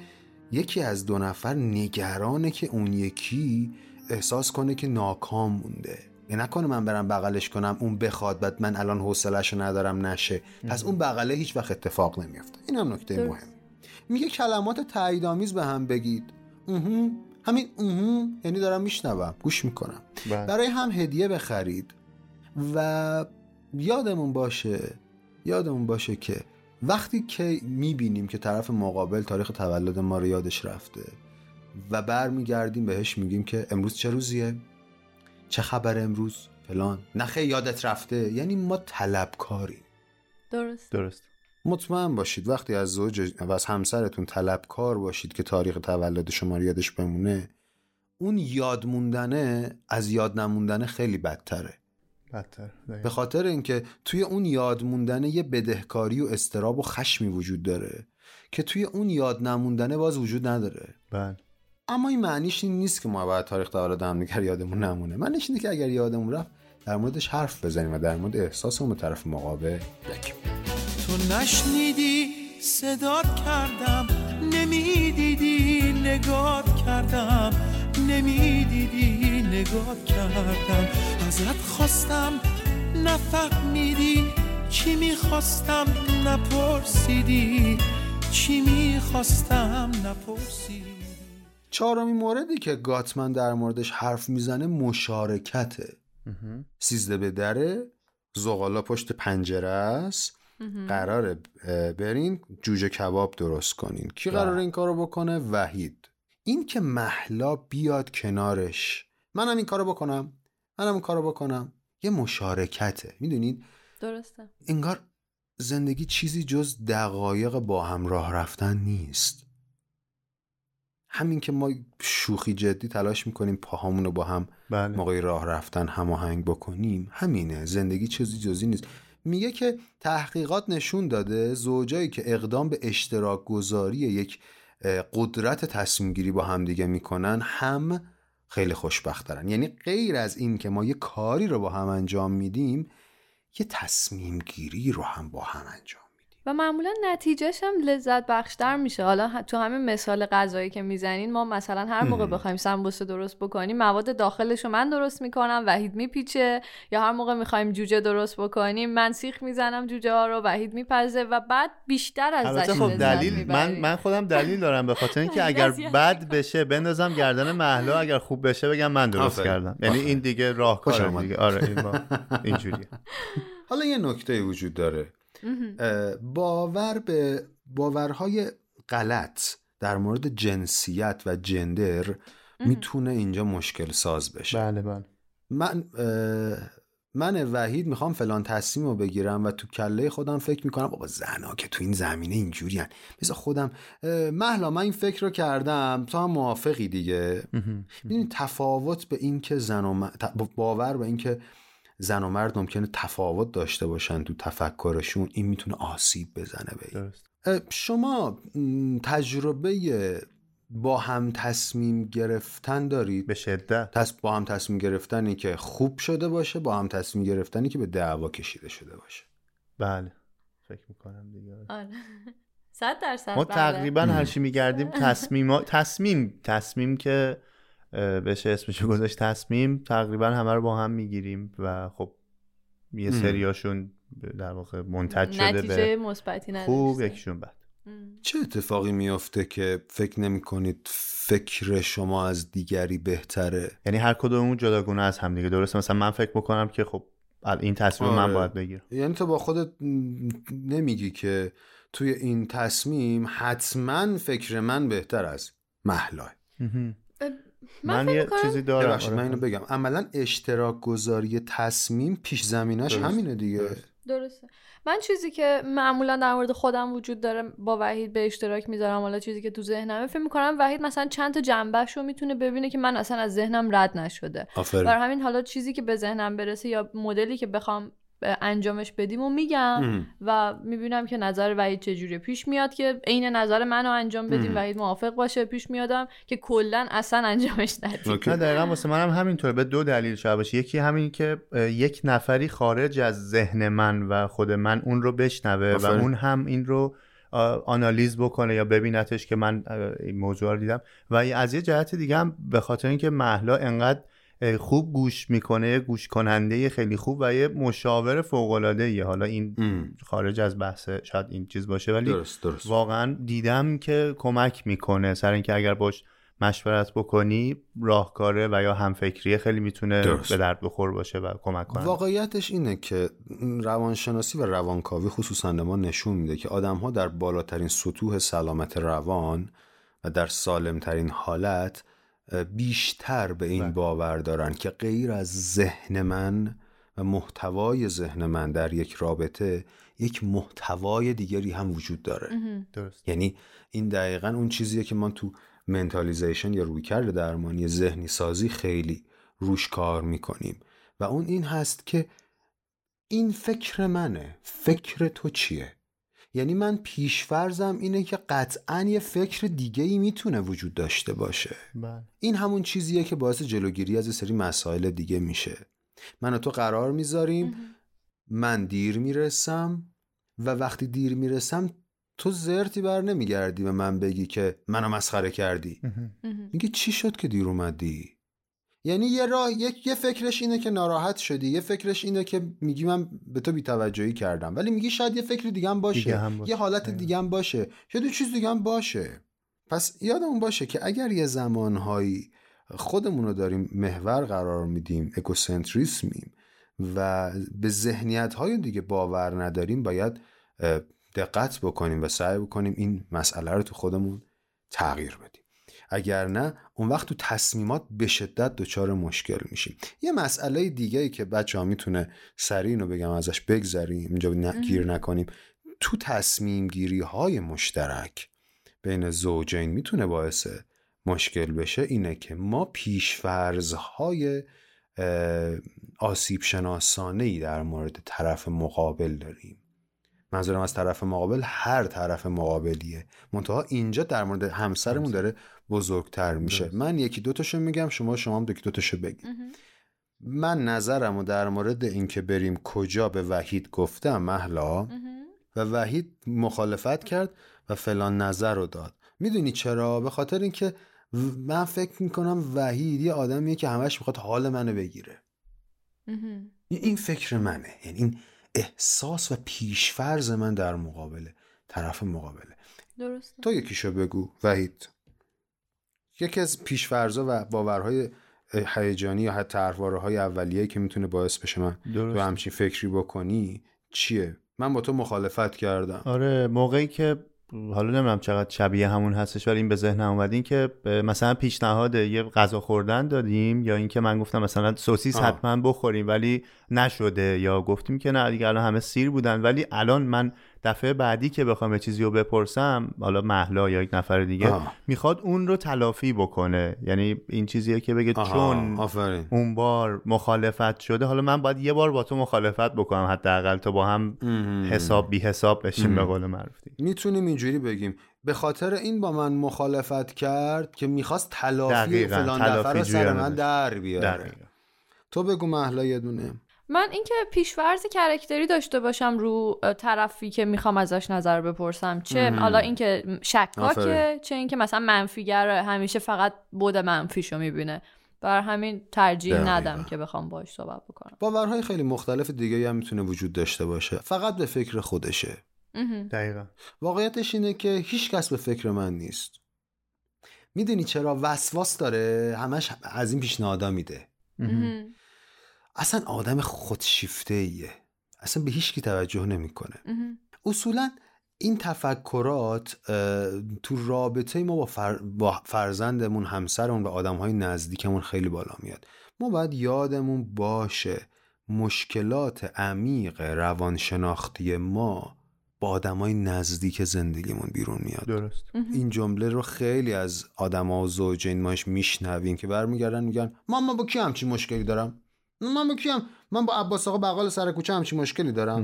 یکی از دو نفر نگرانه که اون یکی احساس کنه که ناکام مونده. یا نکنه من برم بغلش کنم اون بخواد بعد من الان حوصله‌شو ندارم نشه. پس اون بغله هیچ وقت اتفاق نمیافته. این هم نکته. مهم. میگه کلمات تاییدآمیز به هم بگید. اوهو. همین اوهو. یعنی دارم میشنوم. گوش می‌کنم. بله. برای هم هدیه بخرید و یادمون باشه یادمون باشه که وقتی که می‌بینیم که طرف مقابل تاریخ تولد ما رو یادش رفته و برمیگردیم بهش میگیم که امروز چه روزیه؟ چه خبر امروز؟ فلان. نخه یادت رفته. یعنی ما طلبکاریم. درست. درست. مطمئن باشید وقتی از زوج و از همسرتون طلبکار باشید که تاریخ تولد شما رو یادش بمونه اون یاد موندنه از یاد نموندنه خیلی بدتره. بدتر به خاطر اینکه توی اون یاد موندنه یه بدهکاری و استراب و خشمی وجود داره که توی اون یاد نموندنه باز وجود نداره. بله. اما این معنیش این نیست که ما باید تاریخ تولد همدیگر یادمون نمونه. معنیش اینه که اگر یادمون رفت در موردش حرف بزنیم و در مورد احساسمون به طرف مقابل بگیم. تو نشنیدی صدات کردم نمی‌دیدی نگات کردم نمی‌دیدی نگات کردم ازت خواستم نفهمیدی چی می‌خواستم نپرسیدی چی می‌خواستم نپرسیدی. چهارمین موردی که گاتمن در موردش حرف می‌زنه مشارکته. سیزده به دره زغالا پشت پنجره است. قراره برین جوجه کباب درست کنین. کی قراره این کارو بکنه؟ وحید. این که محلا بیاد کنارش. منم این کارو بکنم. منم این کارو بکنم. یه مشارکته. می‌دونید؟ درسته. انگار زندگی چیزی جز دقایق با هم راه رفتن نیست. همین که ما شوخی جدی تلاش می‌کنیم پاهامون رو با هم بله. موقع راه رفتن هماهنگ بکنیم همینه. زندگی چیزی جزی نیست. میگه که تحقیقات نشون داده زوجایی که اقدام به اشتراک گذاری یک قدرت تصمیم گیری با همدیگه می‌کنن هم خیلی خوشبخترن. یعنی غیر از این که ما یه کاری رو با هم انجام میدیم یه تصمیم گیری رو هم با هم انجام و معمولا نتیجهش هم لذت بخشتر میشه. حالا تو همین مثال غذایی که می‌زنین ما مثلا هر موقع بخوایم سمبوسه درست بکنیم مواد داخلش رو من درست می‌کنم وحید میپیچه. یا هر موقع می‌خوایم جوجه درست بکنیم من سیخ می‌زنم جوجه ها رو وحید میپزه و بعد بیشتر ازش البته خب دلیل من می‌بریم. من خودم دلیل دارم به خاطر اینکه اگر بد بشه بندازم گردن محلا اگر خوب بشه بگم من درست. کردم. یعنی این دیگه راهکار. دیگه. آره این اینجوریه. حالا یه نکته وجود داره. باور به باورهای غلط در مورد جنسیت و جندر می‌تونه اینجا مشکل ساز بشه. بله بله. من من وحید می‌خوام فلان تصمیم رو بگیرم و تو کله خودم فکر می‌کنم بابا زنا که تو این زمینه اینجوری هن. بذار خودم اه، مهلا من این فکر رو کردم تو هم موافقی دیگه. ببین تفاوت به این که زن و م- باور به این که زن و مرد ممکنه تفاوت داشته باشن تو تفکرشون این می‌تونه آسیب بزنه به شما تجربه با هم تصمیم گرفتن دارید؟ به شدت. با هم تصمیم گرفتنی که خوب شده باشه با هم تصمیم گرفتنی که به دعوا کشیده شده باشه. بله. فکر می‌کنم دیگه. آره. صد درصد ما بله. تقریبا هر چی میگردیم تصمیم تصمیم تصمیم که بشه اسمشو گذاشت تصمیم تقریبا همه رو با هم می‌گیریم و خب یه. سریاشون در واقع منتج شده نتیجه به مثبتی خوب یکیشون بد ام. چه اتفاقی میافته که فکر نمی کنید فکر شما از دیگری بهتره یعنی هر کدوممون جداگونه از هم دیگه درسته مثلا من فکر می‌کنم که خب این تصمیم من آره. باید بگیرم یعنی تو با خودت نمیگی که توی این تصمیم حتما فکر من بهتر از محلای. من من فکر یه می‌کنم- چیزی دارم آره. من اینو بگم عملا اشتراک گذاری تصمیم پیش زمینش درست. همینه دیگه درست. درسته من چیزی که معمولا در مورد خودم وجود داره با وحید به اشتراک می‌ذارم حالا چیزی که تو ذهنمه فکر می‌کنم وحید مثلا چند تا جنبهش رو می‌تونه ببینه که من اصلا از ذهنم رد نشده آفرین برای همین حالا چیزی که به ذهنم برسه یا مدلی که بخوام انجامش بدیم و میگم ام. و می‌بینم که نظر وحید چجوریه پیش میاد که عین نظر منو انجام بدیم ام. وحید موافق باشه پیش میادم که کلا اصلا انجامش ندیم. نه دقیقا واسه منم همینطوره به دو دلیل شاید باشه یکی همین که یک نفری خارج از ذهن من و خود من اون رو بشنوه و. اون هم این رو آنالیز بکنه یا ببینتش که من این موضوع رو دیدم و از یه جهت دیگه هم به خاطر اینکه محلا انقدر خوب گوش می‌کنه گوش کننده خیلی خوب و یه مشاور فوق العاده حالا این ام. خارج از بحث شاید این چیز باشه ولی درست درست واقعا دیدم که کمک می‌کنه سر اینکه اگر باش مشورت بکنی راهکاره و یا همفکریه خیلی می‌تونه درست. به درد بخور باشه و کمک کنه واقعیتش اینه که روانشناسی و روانکاوی خصوصا ما نشون میده که آدم ها در بالاترین سطوح سلامت روان و در سالمترین حالت بیشتر به این بله. باور دارن که غیر از ذهن من و محتوای ذهن من در یک رابطه یک محتوای دیگری هم وجود داره. درست. یعنی این دقیقا اون چیزیه که ما تو منتالیزیشن یا رویکرد درمانی ذهنی سازی خیلی روش کار می‌کنیم. و اون این هست که این فکر منه. فکر تو چیه؟ یعنی من پیشفرزم اینه که قطعا یه فکر دیگه ای می‌تونه وجود داشته باشه. بله. این همون چیزیه که باعث جلوگیری از یه سری مسائل دیگه میشه. من و تو قرار می‌ذاریم من دیر می‌رسم و وقتی دیر می‌رسم تو زرتی بر نمیگردی به من بگی که منو مسخره کردی. میگه چی شد که دیر اومدی؟ یعنی یه راه یک یه فکرش اینه که ناراحت شدی یه فکرش اینه که میگی من به تو بیتوجهی کردم ولی میگی شاید یه فکر دیگه هم باشه, دیگه هم باشه. یه حالت. دیگه هم باشه شاید یه چیز دیگه هم باشه پس یادمون باشه که اگر یه زمانهایی خودمون رو داریم محور قرار میدیم اکوسنتریسمیم و به ذهنیت های دیگه باور نداریم باید دقت بکنیم و سعی بکنیم این مسئله رو تو خودمون تغییر بدیم اگر نه اون وقت تو تصمیمات به شدت دچار مشکل میشیم. یه مسئله دیگه ای که بچه ها می‌تونه سریع اینو بگم ازش بگذریم اینجا نه- گیر نکنیم. تو تصمیم گیری های مشترک بین زوجین می‌تونه باعث مشکل بشه اینه که ما پیشفرض های آسیب شناسانه ای در مورد طرف مقابل داریم. منظورم از طرف مقابل هر طرف مقابلیه. منتها اینجا در مورد همسرمون داره بزرگتر میشه. درست. من یکی دوتاشو میگم شما شما هم یکی دوتاشو بگید. من نظرمو در مورد اینکه بریم کجا به وحید گفتم محلا. و وحید مخالفت کرد و فلان نظر رو داد. می‌دونی چرا؟ به خاطر اینکه و- من فکر می‌کنم وحید یه آدمیه که همش می‌خواد حال منو بگیره. این فکر منه. یعنی این احساس و پیشفرز من در مقابله طرف مقابله. درسته. تو یکیشو بگو وحید. یکی از پیشفرزا و باورهای هیجانی یا حتی های اولیه که می‌تونه باعث بشه من تو همچین فکری بکنی چیه؟ من با تو مخالفت کردم. آره موقعی که حالا نمی‌دونم چقدر شبیه همون هستش ولی این به ذهنم اومد این که مثلا پیشنهاد یه غذا خوردن دادیم یا اینکه من گفتم مثلا سوسیس آه. حتما بخوریم ولی نشده یا گفتیم که نه دیگه الان همه سیر بودن. ولی الان من دفعه بعدی که بخوام یه چیزی رو بپرسم حالا محلا یا یک نفر دیگه آه. می‌خواد اون رو تلافی بکنه یعنی این چیزیه که بگه آها، چون آفرین اون بار مخالفت شده حالا من باید یه بار با تو مخالفت بکنم حداقل تا با هم. حساب بی حساب بشیم به قول معروف. می‌تونیم اینجوری بگیم به خاطر این با من مخالفت کرد که می‌خواست تلافی دقیقاً، فلان دفعه تلافی رو سر من. در بیاره دقیقاً. تو بگو محلا یه دونه من اینکه پیشورز کرکتری داشته باشم رو طرفی که می‌خوام ازش نظر بپرسم چه. حالا اینکه شکاکه. چه اینکه مثلا منفیگر همیشه فقط بود منفیشو می‌بینه بر همین ترجیح دقیقاً. ندم که بخوام باش صحبت بکنم باورهای خیلی مختلف دیگه هم می‌تونه وجود داشته باشه فقط به فکر خودشه. دقیقا واقعیتش اینه که هیچ کس به فکر من نیست می‌دونی چرا وسواس داره همش از این پیشنهادا میده. اصلا آدم خودشیفته ایه اصلا به هیچ کی توجه نمی‌کنه. اصولا این تفکرات تو رابطه ما با, فر... با فرزندمون همسرمون و آدم های نزدیکمون خیلی بالا میاد. ما باید یادمون باشه مشکلات عمیق روانشناختی ما با آدم های نزدیک زندگیمون بیرون میاد. درست. این جمله رو خیلی از آدما و زوجین ماش میشنویم که برمیگردن میگن من با کی همچین مشکلی دارم؟ من با کی هم من با عباس آقا بغل سر کوچه همچین مشکلی دارم.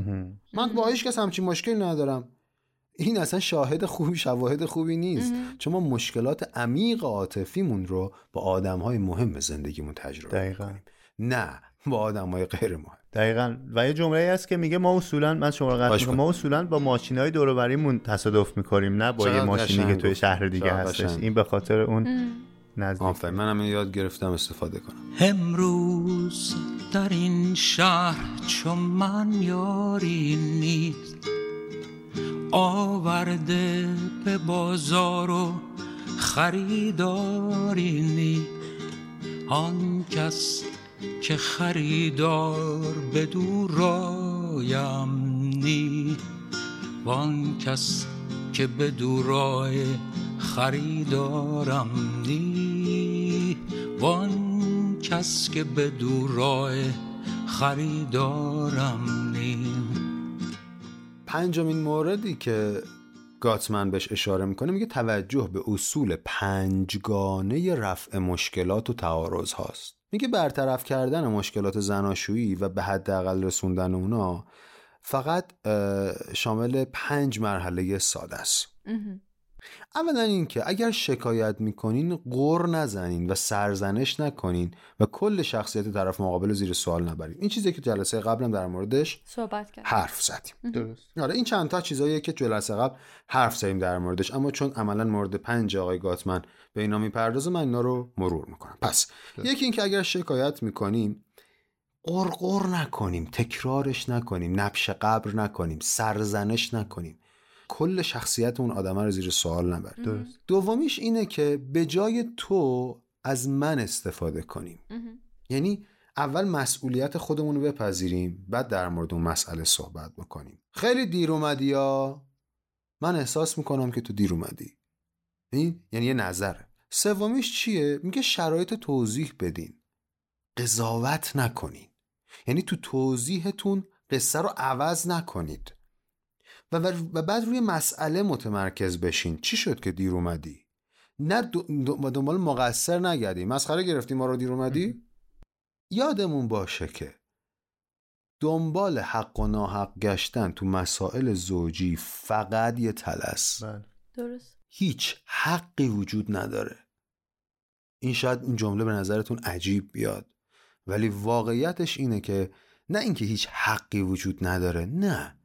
من با هیچ کس همچین مشکلی ندارم این اصلا شاهد خوبی شواهد خوبی نیست چون ما مشکلات عمیق عاطفیمون رو با آدم های مهم زندگیمون تجربه دقیقاً. می‌کنیم نه با آدم های غیر مهم دقیقا و یه جمله هست که میگه ما اصولا من شما رو قطع. ما اصولا با ماشین های دوروبریمون تصادف می‌کنیم نه با یه ماشینی که توی. شهر دیگه هستش. این به خاطر اون. نزدیک آفرین منم یاد گرفتم استفاده کنم. امروز در این شهر چون من یاری نیست. آورده به بازار و خریداری نیست. آن کس که خریدار به دورایم نی وان کس که به دورای خریدارم نی وان کس که به دورای خریدارم نی پنجمین موردی که گاتمن بهش اشاره می‌کنه میگه توجه به اصول پنجگانه رفع مشکلات و تعارض هاست میگه برطرف کردن مشکلات زناشویی و به حداقل رسوندن اونا فقط شامل پنج مرحله ساده است. اولا اینکه اگر شکایت می‌کنین قر نزنین و سرزنش نکنین و کل شخصیت طرف مقابل رو زیر سوال نبرین. این چیزی که جلسه قبلم در موردش صحبت کرد حرف زدیم. درست. آره این چند تا چیزاییه که جلسه قبل حرف زدیم در موردش. اما چون عملا مورد پنج آقای گاتمن به اینا می‌پردازه من اینا رو مرور می‌کنم. پس یکی اینکه اگر شکایت می‌کنیم قرقر نکنیم تکرارش نکنیم نبش قبر نکنیم سرزنش نکنیم کل شخصیت اون آدمه رو زیر سوال درست. دومیش اینه که به جای تو از من استفاده کنیم. یعنی اول مسئولیت خودمون رو بپذیریم بعد در مورد اون مسئله صحبت بکنیم. خیلی دیر اومدی یا؟ من احساس می‌کنم که تو دیر اومدی. این یعنی یه نظره سومیش چیه؟ میگه شرایط توضیح بدین. قضاوت نکنین. یعنی تو توضیحتون قصه رو عوض نکنید. و, و بعد روی مسئله متمرکز بشین. چی شد که دیر اومدی؟ نه دنبال مقصر نگردی مسخره گرفتی ما رو دیر اومدی؟ یادمون باشه که دنبال حق و ناحق گشتن تو مسائل زوجی فقط یه تلس. بله. درست. هیچ حقی وجود نداره. این شاید این جمله به نظرتون عجیب بیاد. ولی واقعیتش اینه که نه اینکه هیچ حقی وجود نداره نه.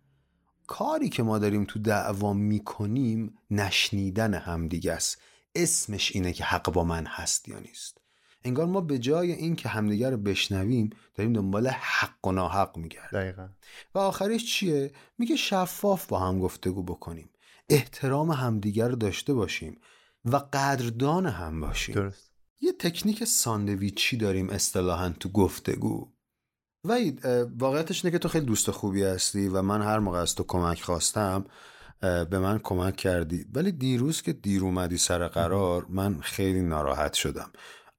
کاری که ما داریم تو دعوا می‌کنیم نشنیدن همدیگه است. اسمش اینه که حق با من هست یا نیست. انگار ما به جای اینکه همدیگه رو بشنویم داریم دنبال حق و ناحق میگردیم. دقیقا. و آخرش چیه؟ میگه شفاف با هم گفتگو بکنیم. احترام همدیگر رو داشته باشیم و قدردان هم باشیم. درست. یه تکنیک ساندویچی داریم اصطلاحا تو گفتگو. وحید اه، واقعیتش اینه که تو خیلی دوست خوبی هستی و من هر موقع از تو کمک خواستم به من کمک کردی. ولی دیروز که دیر اومدی سر قرار من خیلی ناراحت شدم.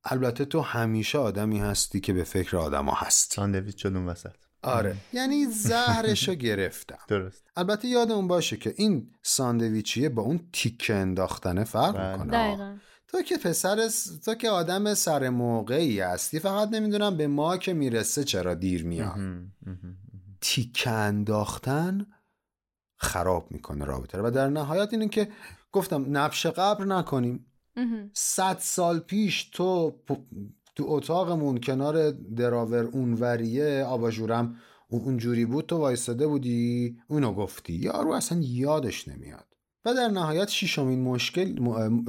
البته تو همیشه آدمی هستی که به فکر آدما هست ساندویچ شد اون وسط. آره. یعنی زهرشو گرفتم. درست. البته یادمون باشه که این ساندویچیه با اون تیکه انداختنه فرق بله. می‌کنه. دقیقا. تو که پسر س- تو که آدم سر موقعی هستی فقط نمی‌دونم به ما که می‌رسه چرا دیر میاد. تیکه انداختن خراب می‌کنه رابطه رو. و در نهایت اینه که گفتم نبش قبر نکنیم. صد سال پیش تو پ- تو اتاقمون کنار دراور اونوریه آباژورم اون- اونجوری بود تو وایستاده بودی اونو گفتی. یارو اصلا یادش نمیاد. و در نهایت شیشمین مشکل م-.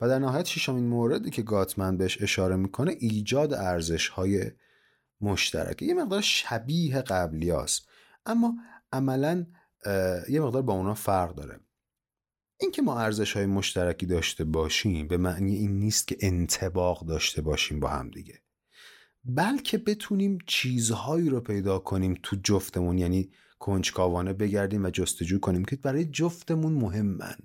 و در نهایت شیشمین موردی که گاتمن بهش اشاره می‌کنه ایجاد ارزش های مشترکه یه مقدار شبیه قبلی هست. اما عملا یه مقدار با اونا فرق داره اینکه ما ارزش های مشترکی داشته باشیم به معنی این نیست که انتباق داشته باشیم با هم دیگه بلکه بتونیم چیزهایی رو پیدا کنیم تو جفتمون یعنی کنجکاوانه بگردیم و جستجو کنیم که برای جفتمون مهمن.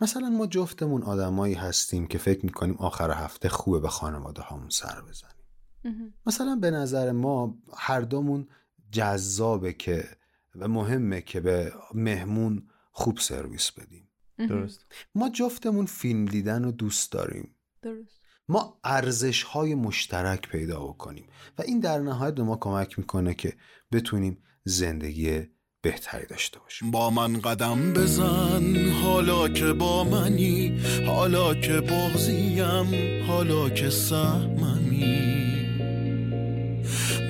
مثلا ما جفتمون آدمایی هستیم که فکر می‌کنیم آخر هفته خوبه به خانواده هامون سر بزنیم. مثلا به نظر ما هر دومون جذابه که و مهمه که به مهمون خوب سرویس بدیم. درست. ما جفتمون فیلم دیدن رو دوست داریم. درست. ما ارزش های مشترک پیدا بکنیم و این در نهایت به ما کمک می‌کنه که بتونیم زندگی بهتری داشته باشیم با من قدم بزن حالا که با منی حالا که بغزیم حالا که سهممی.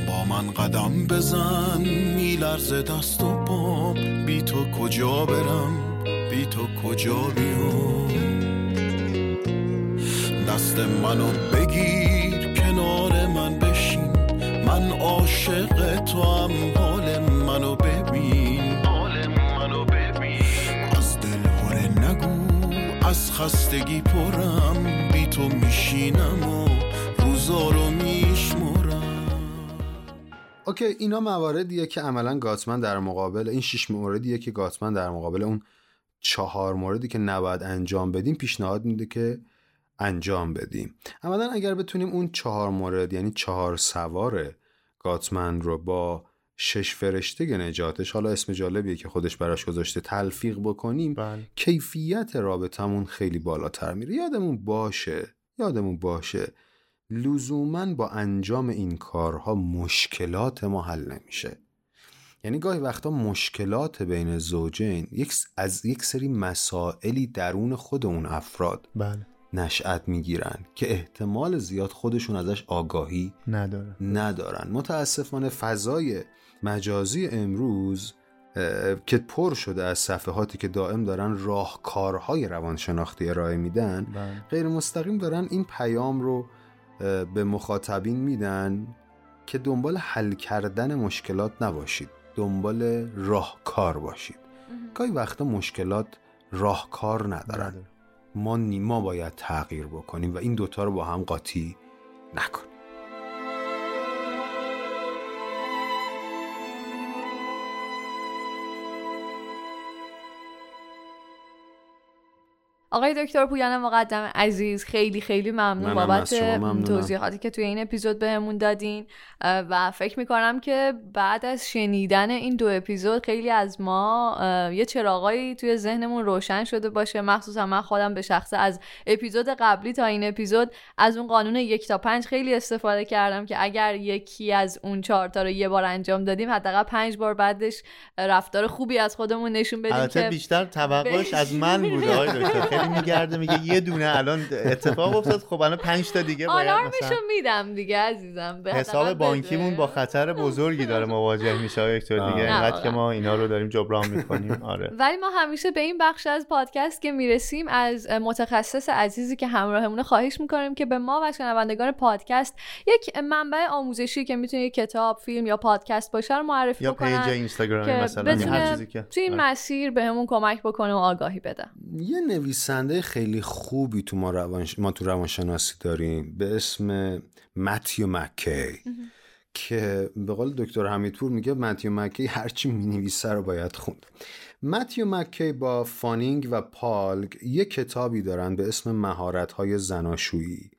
با من قدم بزن میلرزه دست و پام. بی تو کجا برم؟ بی تو کجا بیام؟ دست منو بگیر کنار من بشین. من عاشق تو هم از خستگی پرم بی تو میشینم و روزا رو میشمرم. اوکی اینا مواردیه که عملا گاتمن در مقابل این شش موردیه که گاتمن در مقابل اون چهار موردی که نباید انجام بدیم پیشنهاد میده که انجام بدیم. عملا اگر بتونیم اون چهار مورد یعنی چهار سوار گاتمن رو با شش فرشته نجاتش حالا اسم جالبیه که خودش براش گذاشته تلفیق بکنیم بله. کیفیت رابطمون خیلی بالاتر میره. یادمون باشه یادمون باشه لزوما با انجام این کارها مشکلات ما حل نمیشه. یعنی گاهی وقتا مشکلات بین زوجین یک از یک سری مسائلی درون خود اون افراد بله. نشأت می‌گیرن که احتمال زیاد خودشون ازش آگاهی نداره ندارن. متاسفانه فضای مجازی امروز که پر شده از صفحاتی که دائم دارن راهکارهای روانشناختی ارائه میدن بله. غیر مستقیم دارن این پیام رو به مخاطبین میدن که دنبال حل کردن مشکلات نباشید دنبال راهکار باشید. گاهی وقتا مشکلات راهکار ندارن. نداره. ما نیما باید تغییر بکنیم و این دوتا رو با هم قاطی نکنیم. آقای دکتر پویان مقدم عزیز خیلی خیلی ممنون بابت. توضیحاتی که توی این اپیزود بهمون دادین. و فکر می‌کنم که بعد از شنیدن این دو اپیزود خیلی از ما یه چراغایی توی ذهنمون روشن شده باشه. مخصوصا من خودم به شخصه از اپیزود قبلی تا این اپیزود از اون قانون یک تا پنج خیلی استفاده کردم که اگر یکی از اون چهار تا رو یه بار انجام دادیم حداقل پنج بار بعدش رفتار خوبی از خودمون نشون بدیم که بیشتر توقعش از من بوده. خیلی میگرده میگه یه دونه الان اتفاق افتاد. خب الان پنج تا دیگه باید آلارمشو میدم دیگه عزیزم. به حساب بانکیمون. با خطر بزرگی داره مواجه میشه دکتر دیگه. اینقدر که. ما اینا رو داریم جبران می‌کنیم. آره. ولی ما همیشه به این بخش از پادکست که می‌رسیم از متخصص عزیزی که همراهمونه خواهش می‌کنیم که به ما و شنوندگان پادکست یک منبع آموزشی که می‌تونه یک کتاب فیلم یا پادکست باشه رو معرفی یا پیج که مثلا هر چیزی که توی این. مسیر بهمون کمک بکنه و آگاهی بده. یه نویسنده خیلی خوبی تو ما, روانش... ما تو روانشناسی داریم به اسم متیو مکی. که به قول دکتر حمیدپور میگه متیو مکی هرچی می‌نویسه رو باید خوند. متیو مکی با فانینگ و پالگ یه کتابی دارن به اسم مهارت های زناشویی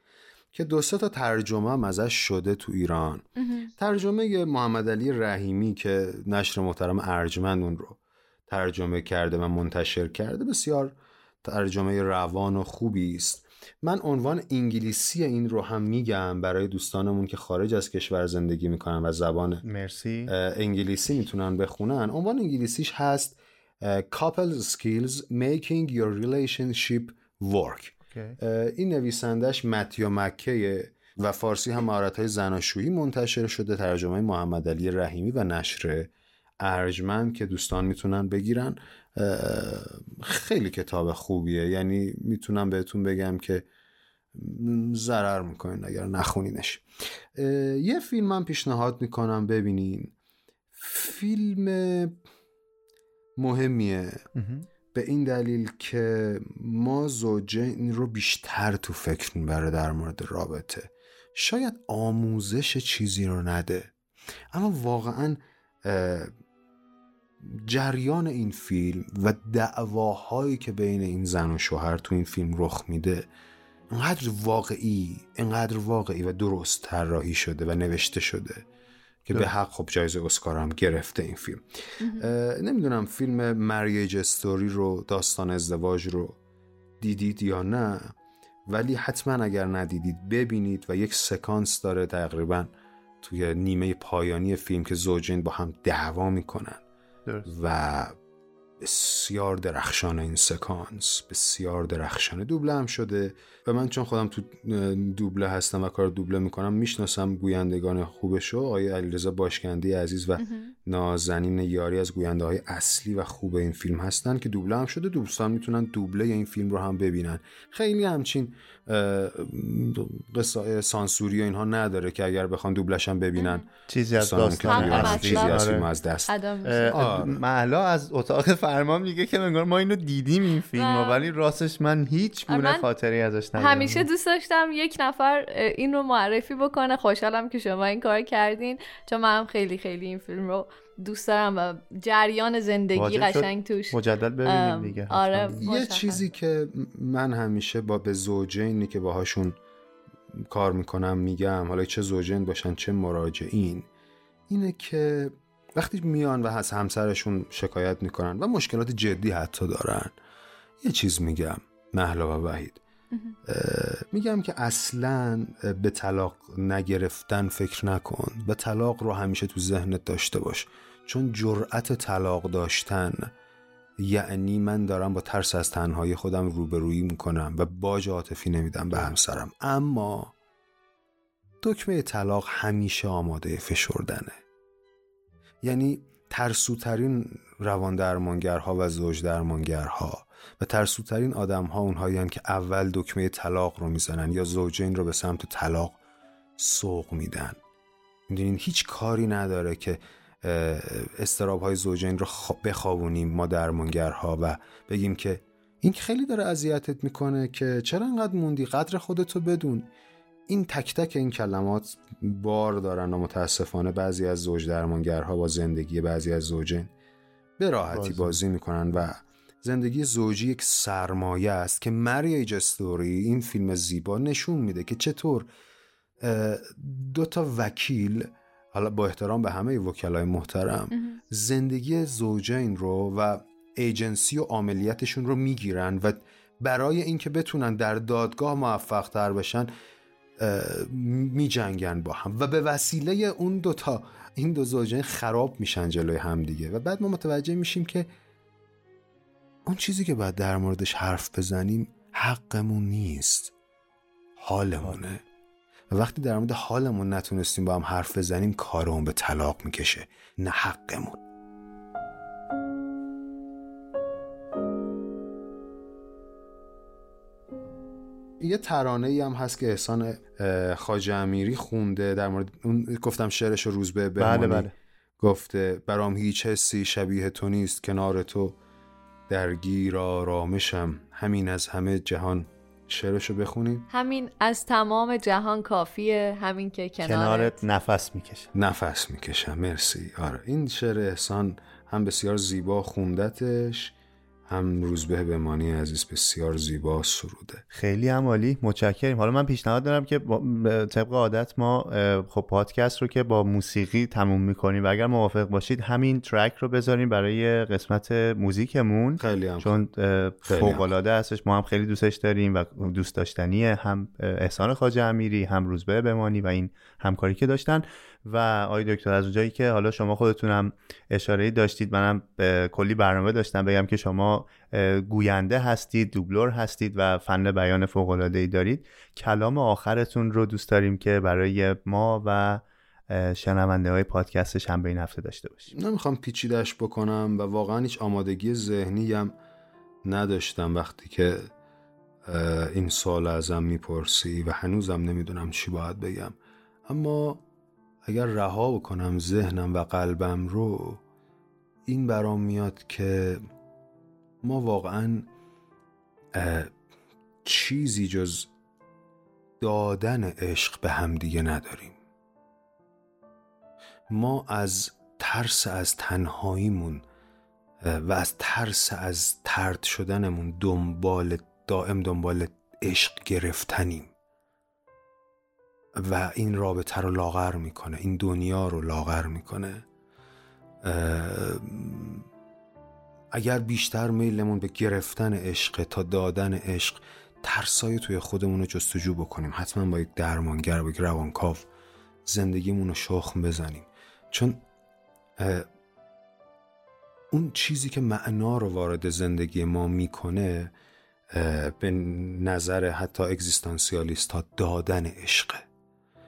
که دو تا ترجمه هم ازش شده تو ایران. ترجمه محمد علی رحیمی که نشر محترم ارجمند اون رو ترجمه کرده و منتشر کرده بسیار ترجمه روان و خوبی است. من عنوان انگلیسی این رو هم میگم برای دوستانمون که خارج از کشور زندگی می‌کنن و زبان مرسی. انگلیسی می‌تونن بخونن. عنوان انگلیسیش هست couple skills making your relationship work. این نویسندش متیو مکه و فارسی هم مهارت های زناشویی منتشر شده ترجمه محمد علی رحیمی و نشر ارجمند که دوستان می‌تونن بگیرن. خیلی کتاب خوبیه. یعنی می‌تونم بهتون بگم که ضرر می‌کنین اگر نخونینش. یه فیلم هم پیشنهاد می‌کنم ببینین. فیلم مهمیه. به این دلیل که ما زوجین رو بیشتر تو فکر می‌بره در مورد رابطه. شاید آموزش چیزی رو نده. اما واقعا جریان این فیلم و دعواهایی که بین این زن و شوهر تو این فیلم رخ میده انقدر واقعی انقدر واقعی و درست طراحی شده و نوشته شده که به حق خب جایزه اسکار هم گرفته این فیلم. نمی‌دونم فیلم مریج استوری رو داستان ازدواج رو دیدید یا نه ولی حتما اگر ندیدید ببینید و یک سکانس داره تقریبا توی نیمه پایانی فیلم که زوجین با هم دعوا می‌کنن. و بسیار درخشان این سکانس بسیار درخشانه دوبله هم شده و من چون خودم تو دوبله هستم و کار دوبله می‌کنم می‌شناسم گویندگان خوبشو آقای علیرضا باشکندی عزیز و نازنین یاری از گوینده های اصلی و خوب این فیلم هستن که دوبله هم شده دوستان می‌تونن دوبله این فیلم رو هم ببینن. خیلی همچین سانسوری و اینها نداره که اگر بخوان دوبلش هم ببینن. چیزی از داستان چیزی از فیلم از دست. محلا از اتاق فرمان میگه که انگار ما اینو دیدیم این فیلم ولی راستش من هیچ گونه خاطری ازش ندارم. همیشه دوست داشتم یک نفر این رو معرفی بکنه. خوشحالم که شما این کار کردین چون من خیلی خیلی این فیلم رو دوست دارم و جریان زندگی قشنگ توش مجدد ببینیم دیگه آره یه چیزی که من همیشه با به زوجینی که باهاشون کار می‌کنم میگم حالا چه زوجین باشن چه مراجعین اینه که وقتی میان و از همسرشون شکایت می‌کنن و مشکلات جدی حتی دارن یه چیز میگم محلا و وحید. میگم که اصلا به طلاق نگرفتن فکر نکن و طلاق رو همیشه تو ذهنت داشته باش. چون جرأت طلاق داشتن یعنی من دارم با ترس از تنهایی خودم روبرویی می‌کنم و باج عاطفی نمیدم به همسرم. اما دکمه طلاق همیشه آماده فشردنه. یعنی ترسوترین روان درمانگرها و زوج درمانگرها و ترسوترین آدم ها اونهایی که اول دکمه طلاق رو می‌زنن یا زوجین رو به سمت طلاق سوق میدن. می‌دونین هیچ کاری نداره که استراب های زوجین رو بخوابونیم ما درمانگرها و بگیم که این خیلی داره اذیتت می‌کنه که چرا انقدر موندی؟ قدر خودتو بدون. این تک تک این کلمات بار دارن و متاسفانه بعضی از زوج درمانگرها با زندگی بعضی از زوجین به راحتی بازی, بازی می‌کنن و زندگی زوجی یک سرمایه است که مریج استوری این فیلم زیبا نشون میده که چطور دو تا وکیل حالا با احترام به همه وکلای محترم زندگی زوجین رو و ایجنسی و عملیاتشون رو می‌گیرن و برای اینکه بتونن در دادگاه موفق تر بشن می جنگن با هم. و به وسیله اون دوتا این دو زوجین خراب میشن جلوی هم دیگه. و بعد ما متوجه میشیم که اون چیزی که باید در موردش حرف بزنیم حقمون نیست. حالمونه. و وقتی در مورد حالمون نتونستیم با هم حرف بزنیم کارمون به طلاق می‌کشه نه حقمون. یه ترانه ای هم هست که احسان خاج امیری خونده در مورد اون گفتم شعرش رو روز به بله بله. گفته برام هیچ حسی شبیه تو نیست کنار تو درگیر آرامشم. همین از همه جهان. شعرشو بخونیم. همین از تمام جهان کافیه همین که کنارت, کنارت نفس می‌کشه. نفس می‌کشم. مرسی. آره این شعر احسان هم بسیار زیبا خوندتش. هم روزبه بمانی عزیز بسیار زیبا سروده. خیلی هم عالی متشکریم حالا من پیشنهاد دارم که طبق عادت ما خب پادکست رو که با موسیقی تموم می‌کنیم و اگر موافق باشید همین ترک رو بذاریم برای قسمت موزیکمون. خیلی هم چون فوق العاده هستش. ما هم خیلی دوستش داریم و دوست داشتنیه هم احسان خواجه امیری هم روزبه بمانی و این همکاری که داشتن. و آقای دکتر از اونجایی که حالا شما خودتونم اشاره داشتید منم کلی برنامه داشتم بگم که شما گوینده هستید دوبلور هستید و فن بیان فوق العاده دارید. کلام آخرتون رو دوست داریم که برای ما و شنونده های پادکست شنبه این هفته داشته باشیم. نمی‌خوام پیچیدش بکنم و واقعا هیچ آمادگی ذهنی هم نداشتم وقتی که این سوال ازم می‌پرسی و هنوزم نمی‌دونم چی باید بگم. اما اگر رها بکنم ذهنم و قلبم رو این برام میاد که ما واقعا چیزی جز دادن عشق به همدیگه نداریم. ما از ترس از تنهاییمون و از ترس از ترد شدنمون دنبال دائم دنبال عشق گرفتنیم. و این رابطه رو لاغر می‌کنه این دنیا رو لاغر می‌کنه. اگر بیشتر میلمون به گرفتن عشق تا دادن عشق ترسای توی خودمون رو جستجو بکنیم. حتما با یک درمانگر با یک روانکاو زندگیمون رو شخم بزنیم. چون اون چیزی که معنا رو وارد زندگی ما می‌کنه به نظر حتی اگزیستانسیالیست ها دادن عشقه.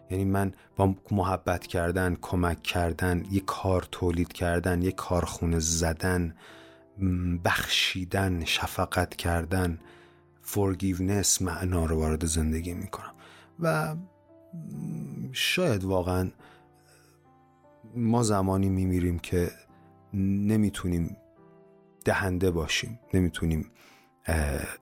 یعنی من با محبت کردن کمک کردن یک کار تولید کردن یک کارخونه زدن بخشیدن شفقت کردن forgiveness معنا رو وارد زندگی می‌کنم. و شاید واقعا ما زمانی میمیریم که نمی‌تونیم دهنده باشیم نمی‌تونیم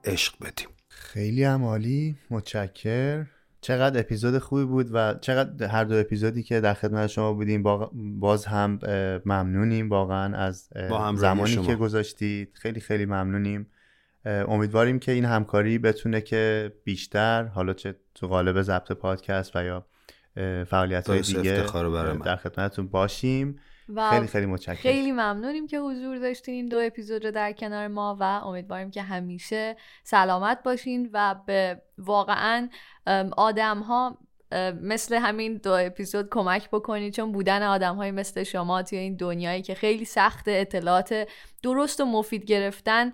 عشق بدیم. خیلی هم عالی. متشکر چقدر اپیزود خوبی بود و چقدر هر دو اپیزودی که در خدمت شما بودیم با- باز هم ممنونیم واقعا از با زمانی شما. که گذاشتید خیلی خیلی ممنونیم امیدواریم که این همکاری بتونه که بیشتر حالا چه تو قالب ضبط پادکست و یا فعالیت های دیگه. در خدمتتون باشیم و خیلی خیلی متشکرم خیلی ممنونیم که حضور داشتین این دو اپیزود رو در کنار ما و امیدواریم که همیشه سلامت باشین و به واقعا آدم ها مثل همین دو اپیزود کمک بکنید چون بودن آدم های مثل شما توی این دنیایی که خیلی سخت اطلاعات درست و مفید گرفتن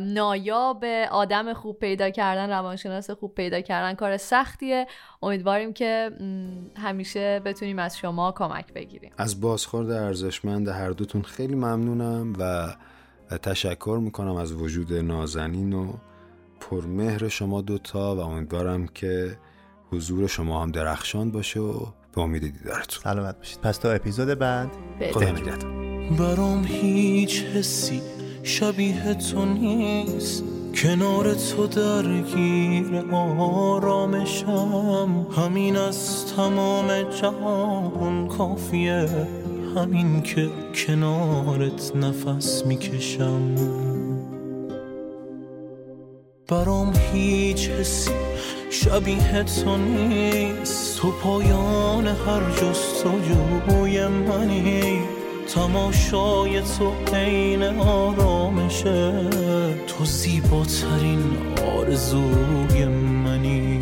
نایاب آدم خوب پیدا کردن روانشناس خوب پیدا کردن کار سختیه. امیدواریم که همیشه بتونیم از شما کمک بگیریم. از بازخورد ارزشمند هر دوتون خیلی ممنونم و تشکر می‌کنم از وجود نازنین و پرمهر شما دوتا و امیدوارم که حضور شما هم درخشان باشه و به امید دیدارتون. سلامت باشید. پس تا اپیزود بعد خدا. نگهدار. برام هیچ حسی شبیه تو نیست. کنار تو درگیر آرامشم. همین از تمام جهان کافیه. همین که کنارت نفس می‌کشم. برام هیچ حسی شبیه تو نیست. تو پایان هر جستجوی منی. تماشای تو عین آرامشه. تو زیباترین آرزوی منی.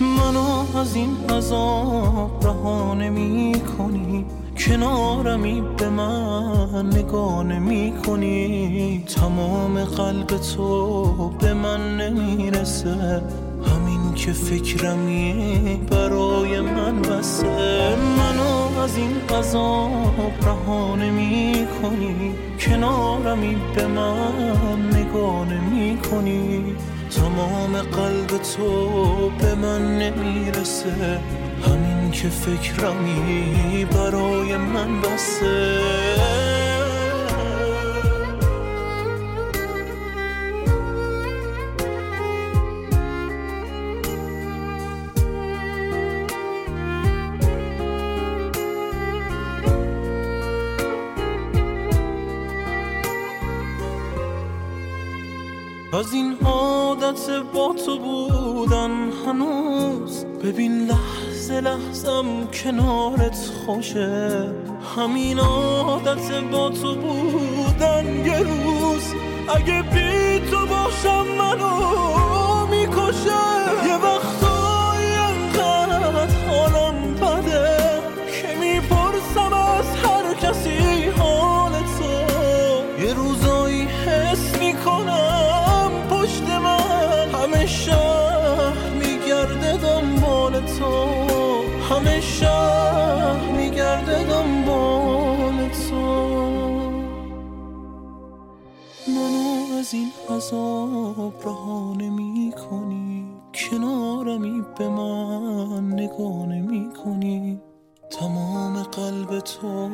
منو از این عذاب رها نمی کنی کنارمی به من نگاه نمی کنی تمام قلب تو به من نمی‌رسه. همین که فکرمی برای من بسه. منو از این عذاب رها نمی کنی کنارمی به من نگاه نمی کنی تمام قلب تو به من نمی‌رسه. همین که فکرمی برای من بسه. از این عادت با تو بودن هنوز ببین لحظه لحظم کنارت خوشه. همین عادت با تو بودن یه روز. اگه بی تو باشم منو می‌کشه. یه شهر میگرده دنبال تو. منو از این عذاب رها نمی کنارمی به من نگاه نمی کنی تمام قلب تو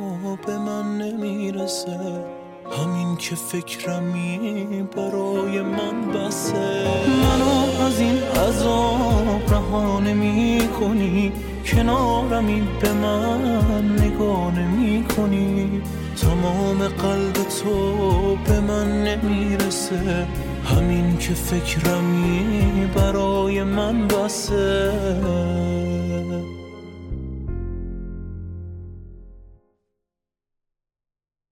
به من نمی‌رسه. همین که فکرمی برای من بسه. منو از این عذاب رها نمی کنی کنارمی به من نگاه نمی کنی تمام قلب تو به من نمی‌رسه. همین که فکرمی برای من بسه.